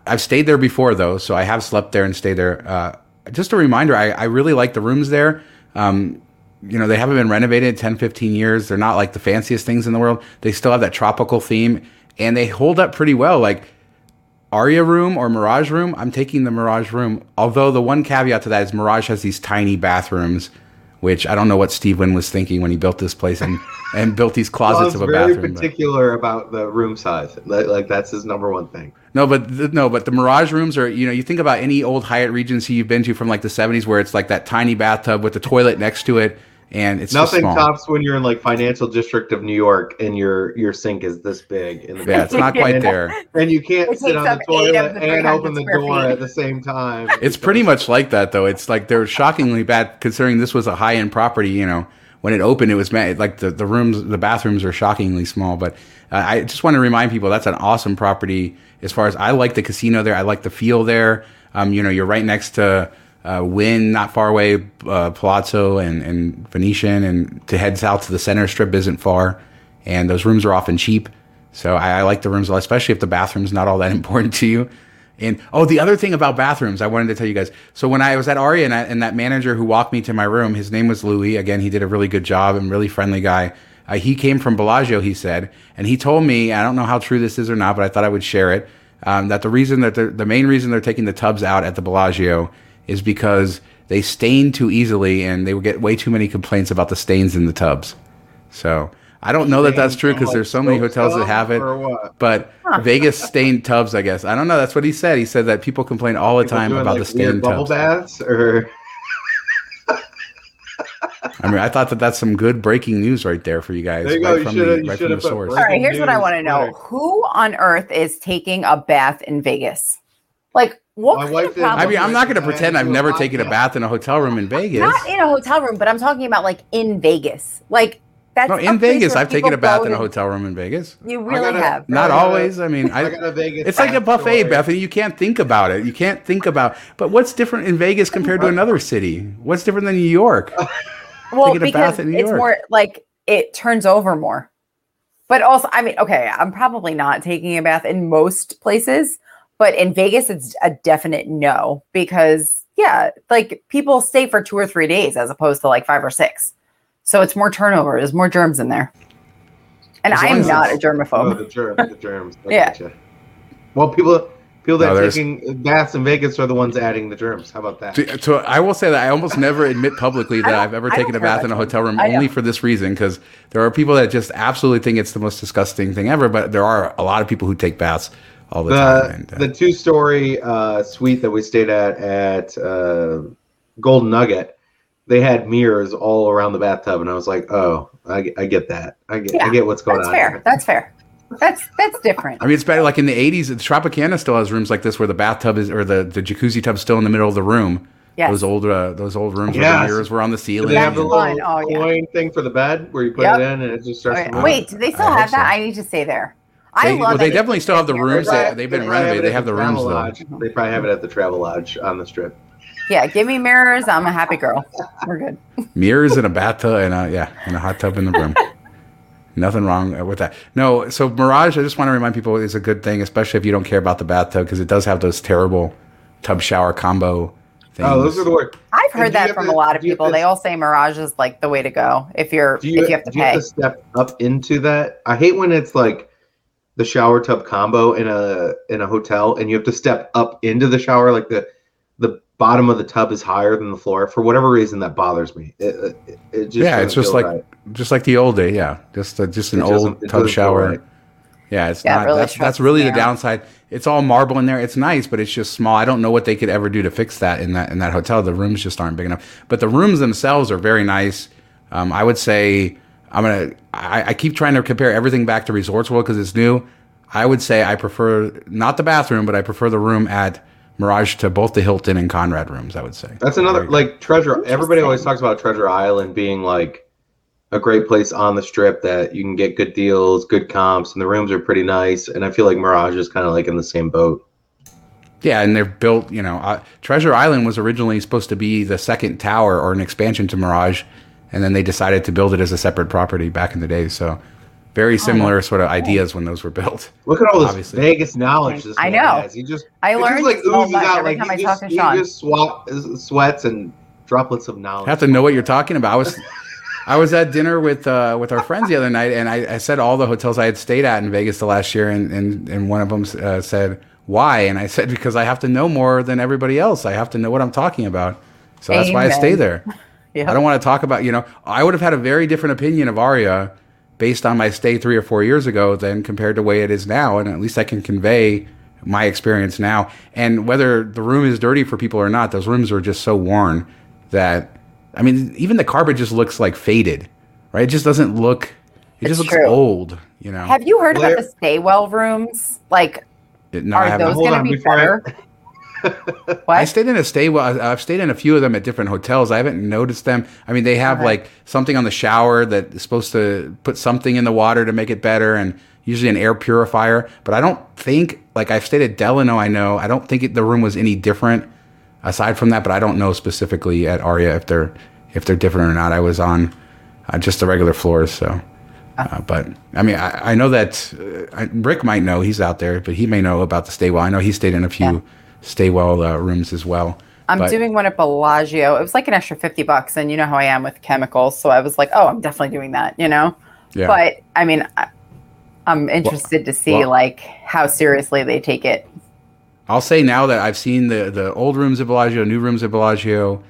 I've stayed there before though, so I have slept there and stayed there. Uh, just a reminder, I, I really like the rooms there. Um, you know, they haven't been renovated in 10, 15 years. They're not like the fanciest things in the world. They still have that tropical theme and they hold up pretty well. Like Aria room or Mirage room, I'm taking the Mirage room. Although the one caveat to that is Mirage has these tiny bathrooms, which I don't know what Steve Wynn was thinking when he built this place and, and built these closets John's of a very bathroom. but- particular about the room size. Like, like that's his number one thing. No, but the, no, but the Mirage rooms are you know you think about any old Hyatt Regency you've been to from like the '70s where it's like that tiny bathtub with the toilet next to it, and it's just Nothing small. tops when you're in like financial district of New York and your your sink is this big in the Yeah, it's not quite And- there. And you can't It sit on the toilet the and open the door feet. at the same time. It's pretty much like that though. It's like they're shockingly bad considering this was a high end property. You know, when it opened, it was ma- like the the rooms, the bathrooms are shockingly small. But uh, I just want to remind people that's an awesome property. As far as I like the casino there, I like the feel there. Um, you know, you're right next to uh, Wynn, not far away, uh, Palazzo and, and Venetian, and to head south to the center strip isn't far. And those rooms are often cheap. So I, I like the rooms a lot, especially if the bathroom's not all that important to you. And oh, the other thing about bathrooms, I wanted to tell you guys. So when I was at Aria and, I, and that manager who walked me to my room, his name was Louis. Again, he did a really good job and really friendly guy. Uh, he came from Bellagio, he said, and he told me, I don't know how true this is or not, but I thought I would share it. Um, that the reason that the main reason they're taking the tubs out at the Bellagio is because they stain too easily and they would get way too many complaints about the stains in the tubs. So I don't know that that's true because there's so many hotels that have it. But Vegas stained tubs, I guess. I don't know. That's what he said. He said that people complain all the time about like, the weird stained bubble tubs. baths or I mean, I thought that that's some good breaking news right there for you guys. There you right go. You from shoulda- the, you right from the source. All right, here's what I want to know: Twitter. Who on earth is taking a bath in Vegas? Like, what? My kind wife did. I mean, I'm not going to pretend I've to do a never taken a bath in a hotel room in Vegas. not in a hotel room, but I'm talking about like in Vegas. Like that's No, in Vegas, I've taken a bath in a hotel room in Vegas. You really gotta- have. Not I got a- always. I mean, I I, got a Vegas. it's like a buffet, story. Bethany. You can't think about it. You can't think about. But what's different in Vegas compared to another city? What's different than New York? well, taking a because bath in New it's York. more like it turns over more. But also, I mean, okay, I'm probably not taking a bath in most places, but in Vegas, it's a definite no because, yeah, like people stay for two or three days as opposed to like five or six. So it's more turnover. There's more germs in there. And I am not a Oh, germaphobe. the germs. The germs. I Yeah. gotcha. Well, people people that No, are taking baths in Vegas are the ones adding the germs. How about that? To, so I will say that I almost never admit publicly that I've ever taken a bath in a hotel room only for this reason because there are people that just absolutely think it's the most disgusting thing ever, but there are a lot of people who take baths all the, time. And, uh, the two story uh, suite that we stayed at at uh, Golden Nugget, they had mirrors all around the bathtub, and I was like, oh, I, I get that. I get I get what's going on. That's on. fair. here. That's fair. That's that's different. I mean, it's better. Like in the '80s, the Tropicana still has rooms like this where the bathtub is, or the, the jacuzzi tub's still in the middle of the room. Yes. Those old uh, those old rooms where the mirrors were on the Do ceiling. they have the That's little fun. Oh, yeah. coin thing for the bed where you put Yep. it in and it just starts Okay. to move? Wait, do they still I have that? so. I need to stay there. I They- love well, they definitely still have the rooms Yeah. that- they've been probably renovated. it They have the rooms, Travel though. They probably have it at the Travelodge on the strip. Yeah, give me mirrors. I'm a happy girl. We're good. mirrors in a bathtub and a yeah, and a hot tub in the room. Nothing wrong with that. No, so Mirage, I just want to remind people is a good thing, especially if you don't care about the bathtub because it does have those terrible tub shower combo things. Oh, those are the worst. I've heard that from to- a lot of do you have people. to- They all say Mirage is like the way to go if you're Do you, if you have to do you pay. have to step up into that? I hate when it's like the shower tub combo in a in a hotel and you have to step up into the shower like the the bottom of the tub is higher than the floor for whatever reason that bothers me it, it, it just yeah, it's just like right. just like the old day. Yeah, just uh, just an It old tub shower. right. Yeah, it's Yeah, it not. really that's that's really the downside. It's all marble in there. It's nice, but it's just small. I don't know what they could ever do to fix that in that in that hotel. The rooms just aren't big enough. But the rooms themselves are very nice. Um, I would say I'm gonna. I, I keep trying to compare everything back to Resorts World because it's new. I would say I prefer not the bathroom, but I prefer the room at Mirage to both the Hilton and Conrad rooms. I would say That's another like treasure. Everybody always talks about Treasure Island being like a great place on the strip that you can get good deals, good comps, and the rooms are pretty nice. And I feel like Mirage is kind of like in the same boat. Yeah, and they're built. You know, uh, Treasure Island was originally supposed to be the second tower or an expansion to Mirage, and then they decided to build it as a separate property back in the day. So, very similar sort of ideas when those were built. Look at all this Obviously. Vegas knowledge. This I know. has. He just I it just, learned like so oozes out every like time I he talk just, to he Shawn. just swap, sweats and droplets of knowledge. I have to know what you're talking about. I was, I was at dinner with uh, with our friends the other night, and I, I said all the hotels I had stayed at in Vegas the last year, and and, and one of them uh, said why, and I said because I have to know more than everybody else. I have to know what I'm talking about, so that's why I stay there. Yeah. I don't want to talk about, you know, I would have had a very different opinion of Aria based on my stay three or four years ago than compared to the way it is now. And at least I can convey my experience now. And whether the room is dirty for people or not, those rooms are just so worn that, I mean, even the carpet just looks like faded, right? It just doesn't look, it It's just looks true. old, you know? Have you heard Blair- about the Staywell rooms? Like, It- no, are haven't. those going to be before I- better? I stayed in a stay. Well, I've stayed in a few of them at different hotels. I haven't noticed them. I mean, they have Okay. like something on the shower that is supposed to put something in the water to make it better, and usually an air purifier. But I don't think like I've stayed at Delano. I know I don't think it, the room was any different aside from that. But I don't know specifically at Aria if they're if they're different or not. I was on uh, just the regular floors, so. Uh, but I mean, I, I know that uh, Rick might know. He's out there, but he may know about the stay well. I know he stayed in a few Yeah. Staywell uh, rooms as well. I'm But- doing one at Bellagio. It was like an extra 50 bucks. And you know how I am with chemicals. So I was like, oh, I'm definitely doing that, you know? Yeah. But I mean, I, I'm interested to see well- like how seriously they take it. I'll say now that I've seen the the old rooms at Bellagio, new rooms at Bellagio,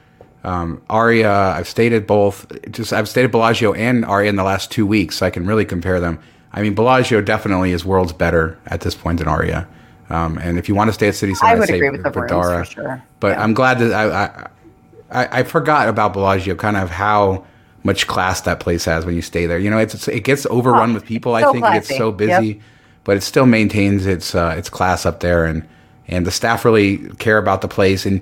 um, Aria. I've stayed at both. Just I've stayed at Bellagio and Aria in the last two weeks, so I can really compare them. I mean, Bellagio definitely is worlds better at this point than Aria. Um, and if you want to stay at City Center, I I'd would say agree with the rooms Vdara. for sure. But Yeah. I'm glad that I, I, I I forgot about Bellagio, kind of how much class that place has when you stay there. You know, it's, it gets overrun Oh, with people. I so think it gets so busy, but it still maintains its uh, its class up there, and and the staff really care about the place. And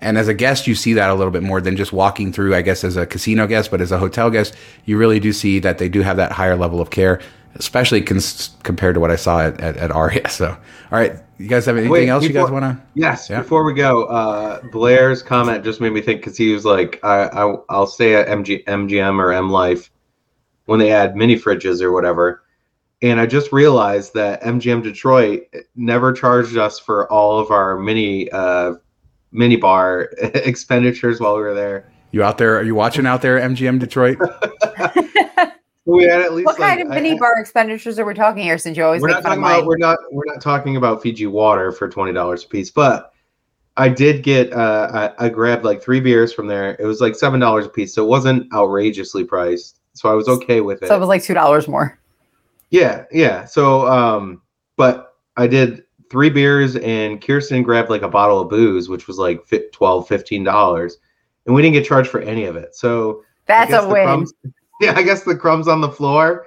and as a guest, you see that a little bit more than just walking through. I guess as a casino guest, but as a hotel guest, you really do see that they do have that higher level of care, especially cons- compared to what I saw at, at, at Aria. So, all right, you guys have anything Wait, else you guys want to? Yes. Yeah. Before we go, uh, Blair's comment just made me think because he was like, I, I, "I'll stay at MG, MGM or M Life when they add mini fridges or whatever." And I just realized that MGM Detroit never charged us for all of our mini uh, mini bar expenditures while we were there. You out there? Are you watching out there, MGM Detroit? We had at least what kind of mini I- bar expenditures are we talking here since you always we're not talking about we're not we're not talking about Fiji water for twenty dollars a piece, but I did get uh I, I grabbed like three beers from there. It was like seven dollars a piece, so it wasn't outrageously priced. So I was okay with it. So it was like $2 more. yeah, yeah. So um but I did three beers and Kirsten grabbed like a bottle of booze, which was like fi- 12 15 dollars. and we didn't get charged for any of it. So That's a win. yeah, I guess the crumbs on the floor,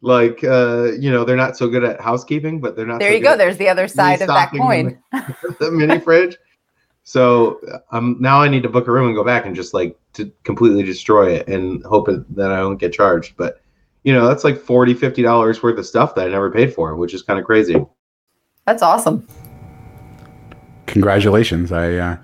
like uh, you know, they're not so good at housekeeping, but they're not. There so you go. There's the other side of that coin. at the mini fridge. So um, now I need to book a room and go back and just like to completely destroy it and hope it, that I don't get charged. But you know, that's like 40 50 dollars worth of stuff that I never paid for, which is kind of crazy. That's awesome. Congratulations. I uh,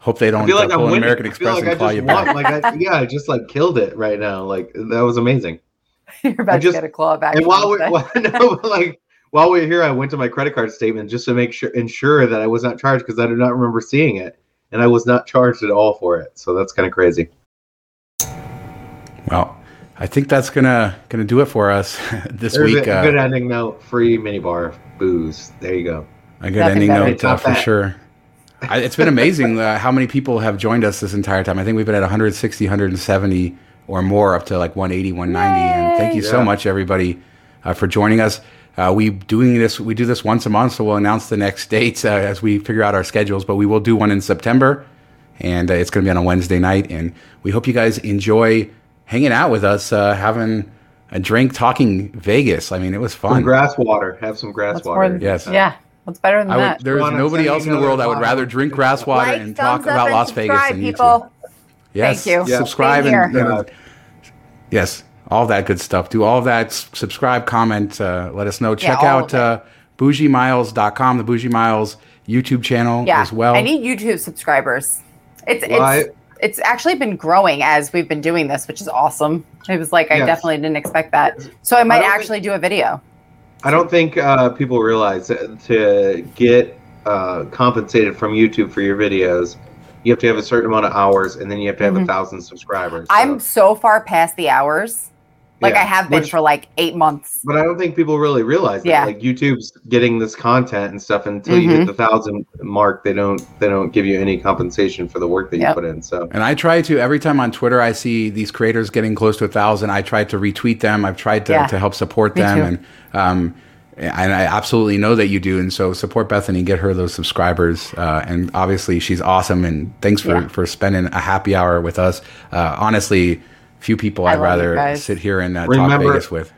hope they don't I feel like uh, I'm an winning. American I feel Express like I and claw just you back. Like I, yeah, I just like killed it right now. Like that was amazing. You're about just- to get a claw back. and while we're while, no, like while we're here, I went to my credit card statement just to make sure ensure that I was not charged because I do not remember seeing it, and I was not charged at all for it. So that's kind of crazy. Well, I think that's gonna gonna do it for us this There's week. a Uh, good ending note: free minibar booze. There you go. a good Nothing ending note uh, for bad. sure. I, it's been amazing uh, how many people have joined us this entire time. I think we've been at 160, 170 or more, up to like 180, 190. And thank you so much, everybody, uh, for joining us. Uh, we doing this. We do this once a month, so we'll announce the next dates uh, as we figure out our schedules. But we will do one in September, and uh, it's going to be on a Wednesday night. And we hope you guys enjoy hanging out with us, uh, having a drink, talking Vegas. I mean, it was Some fun. grass water. Have some grass What's more water. than- Yes. Yeah. What's better than I that? would, there's Wanna nobody else in the world I would rather drink grass water like, and talk about and Las Vegas subscribe, than you two. people. Yes, Thank you. Yeah. subscribe Same and, here. and- yes, all that good stuff. Do all that. s- Subscribe, comment, uh, let us know. Check all out of it. uh, bougiemiles.com, the Bougie Miles YouTube channel yeah. as well. I need YouTube subscribers. It's Well, it's it's actually been growing as we've been doing this, which is awesome. It was like I definitely didn't expect that. So I might don't think- actually do a video. I don't think uh, people realize that to get uh, compensated from YouTube for your videos, you have to have a certain amount of hours, and then you have to have a Mhm. thousand subscribers. I'm So- so far past the hours. Like Yeah. I have been Which- for like eight months. But I don't think people really realize that. Yeah. Like YouTube's getting this content and stuff until you Mhm. hit the thousand mark, they don't they don't give you any compensation for the work that you put in. So and I try to every time on Twitter I see these creators getting close to a thousand. I try to retweet them. I've tried to, Yeah. to help support Me them, too. and um, and I absolutely know that you do. And so support Bethany, get her those subscribers. Uh, and obviously she's awesome. And thanks for Yeah. for spending a happy hour with us. Uh, honestly, few people I I'd rather sit here and uh, talk Vegas with.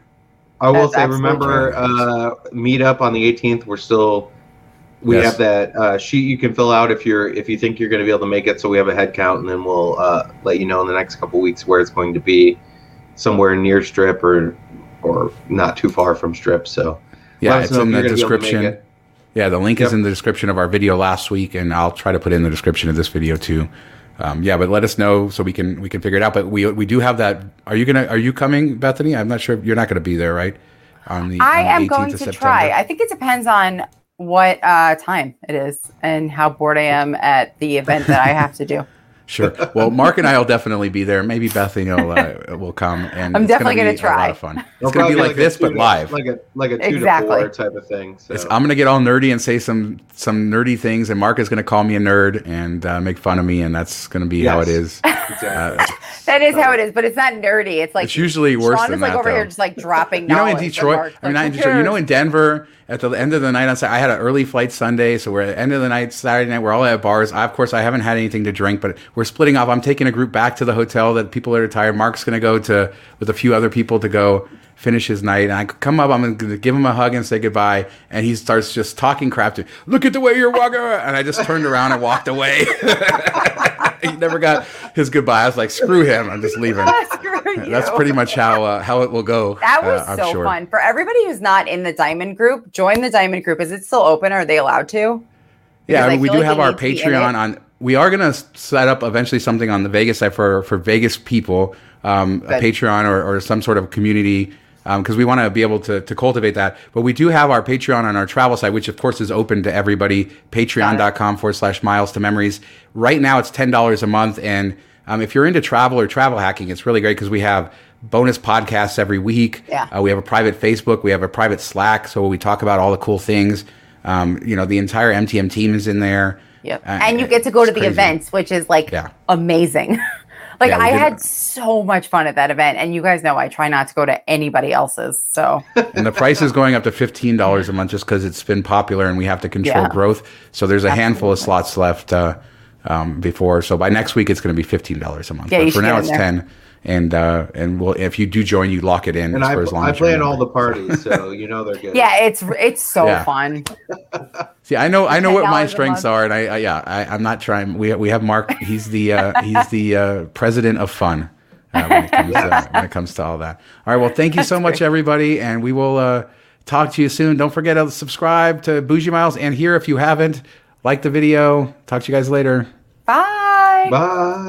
I will That's say, remember, uh, meetup on the 18th. We're still, we Yes. have that uh, sheet you can fill out if you're if you think you're going to be able to make it. So we have a head count, and then we'll uh, let you know in the next couple weeks where it's going to be, somewhere near Strip or or not too far from Strip. So Yeah, it's in the you're gonna be able to make description. Yeah, the link is in the description of our video last week, and I'll try to put it in the description of this video too. Um, yeah, but let us know so we can we can figure it out. But we we do have that. Are you gonna Are you coming, Bethany? I'm not sure. You're not gonna be there, right? On the I on the am 18th going to September? try. I think it depends on what uh, time it is and how bored I am at the event that I have to do. Sure. Well, Mark and I will definitely be there. Maybe Bethany will uh, will come, and I'm it's definitely gonna gonna be try. A lot of fun. It's It'll gonna be probably like this, but to- live. like a like a two Exactly. to four type of thing. So It's- I'm gonna get all nerdy and say some some nerdy things, and Mark is gonna call me a nerd and uh, make fun of me, and that's gonna be how it is. Exactly. Uh, that is how it is, but it's not nerdy. It's like it's usually worse Shawn than is like that. over though. here just like dropping. You know, in Detroit, I mean, not in Detroit. You know, in Denver, at the end of the night on Saturday, I had an early flight Sunday, so we're at the end of the night Saturday night. We're all at bars. I, of course, I haven't had anything to drink, but we're splitting off. I'm taking a group back to the hotel that people are tired. Mark's going to go to with a few other people to go finish his night. And I come up, I'm to give him a hug and say goodbye, and he starts just talking crap to. me. Look at the way you're walking, and I just turned around and walked away. he never got his goodbye. I was like, screw him. I'm just leaving. That's pretty much how uh, how it will go. That was uh, I'm so sure. fun for everybody who's not in the Diamond Group. Join the Diamond Group. Is it still open? Are they allowed to? Yeah, Because I we do like have our need to be in Patreon on. We are going to set up eventually something on the Vegas side for for Vegas people, um, a Patreon or, or some sort of community, because we want to be able to to cultivate that. But we do have our Patreon on our travel side, which of course is open to everybody. Patreon.com forward slash miles to memories. Right now, it's ten dollars a month, and um, if you're into travel or travel hacking, it's really great because we have bonus podcasts every week. Yeah. Uh, we have a private Facebook. We have a private Slack, so we talk about all the cool things. Um, you know, the entire MTM team is in there. Yep. Uh, and you get to go to the crazy. events, which is like Yeah. amazing. like Yeah, I had so much fun at that event, and you guys know I try not to go to anybody else's. So and the price is going up to fifteen dollars a month just because it's been popular and we have to control Yeah. growth. So there's a handful of slots left uh, um, before. So by next week, it's going to be fifteen dollars a month. Yeah, but for now, it's there. ten. And uh, and well, if you do join, you lock it in And I, for as long I as you're plan all the parties, so you know they're good. Yeah, it's it's so Yeah. fun. See, I know, I know what my strengths are, and I, I yeah, I, I'm not trying. We we have Mark. He's the uh, he's the uh, president of fun uh, when, it comes to, when it comes to all that. All right, well, thank you so much, everybody, and we will uh, talk to you soon. Don't forget to subscribe to Bougie Miles, and here if you haven't, like the video. Talk to you guys later. Bye. Bye.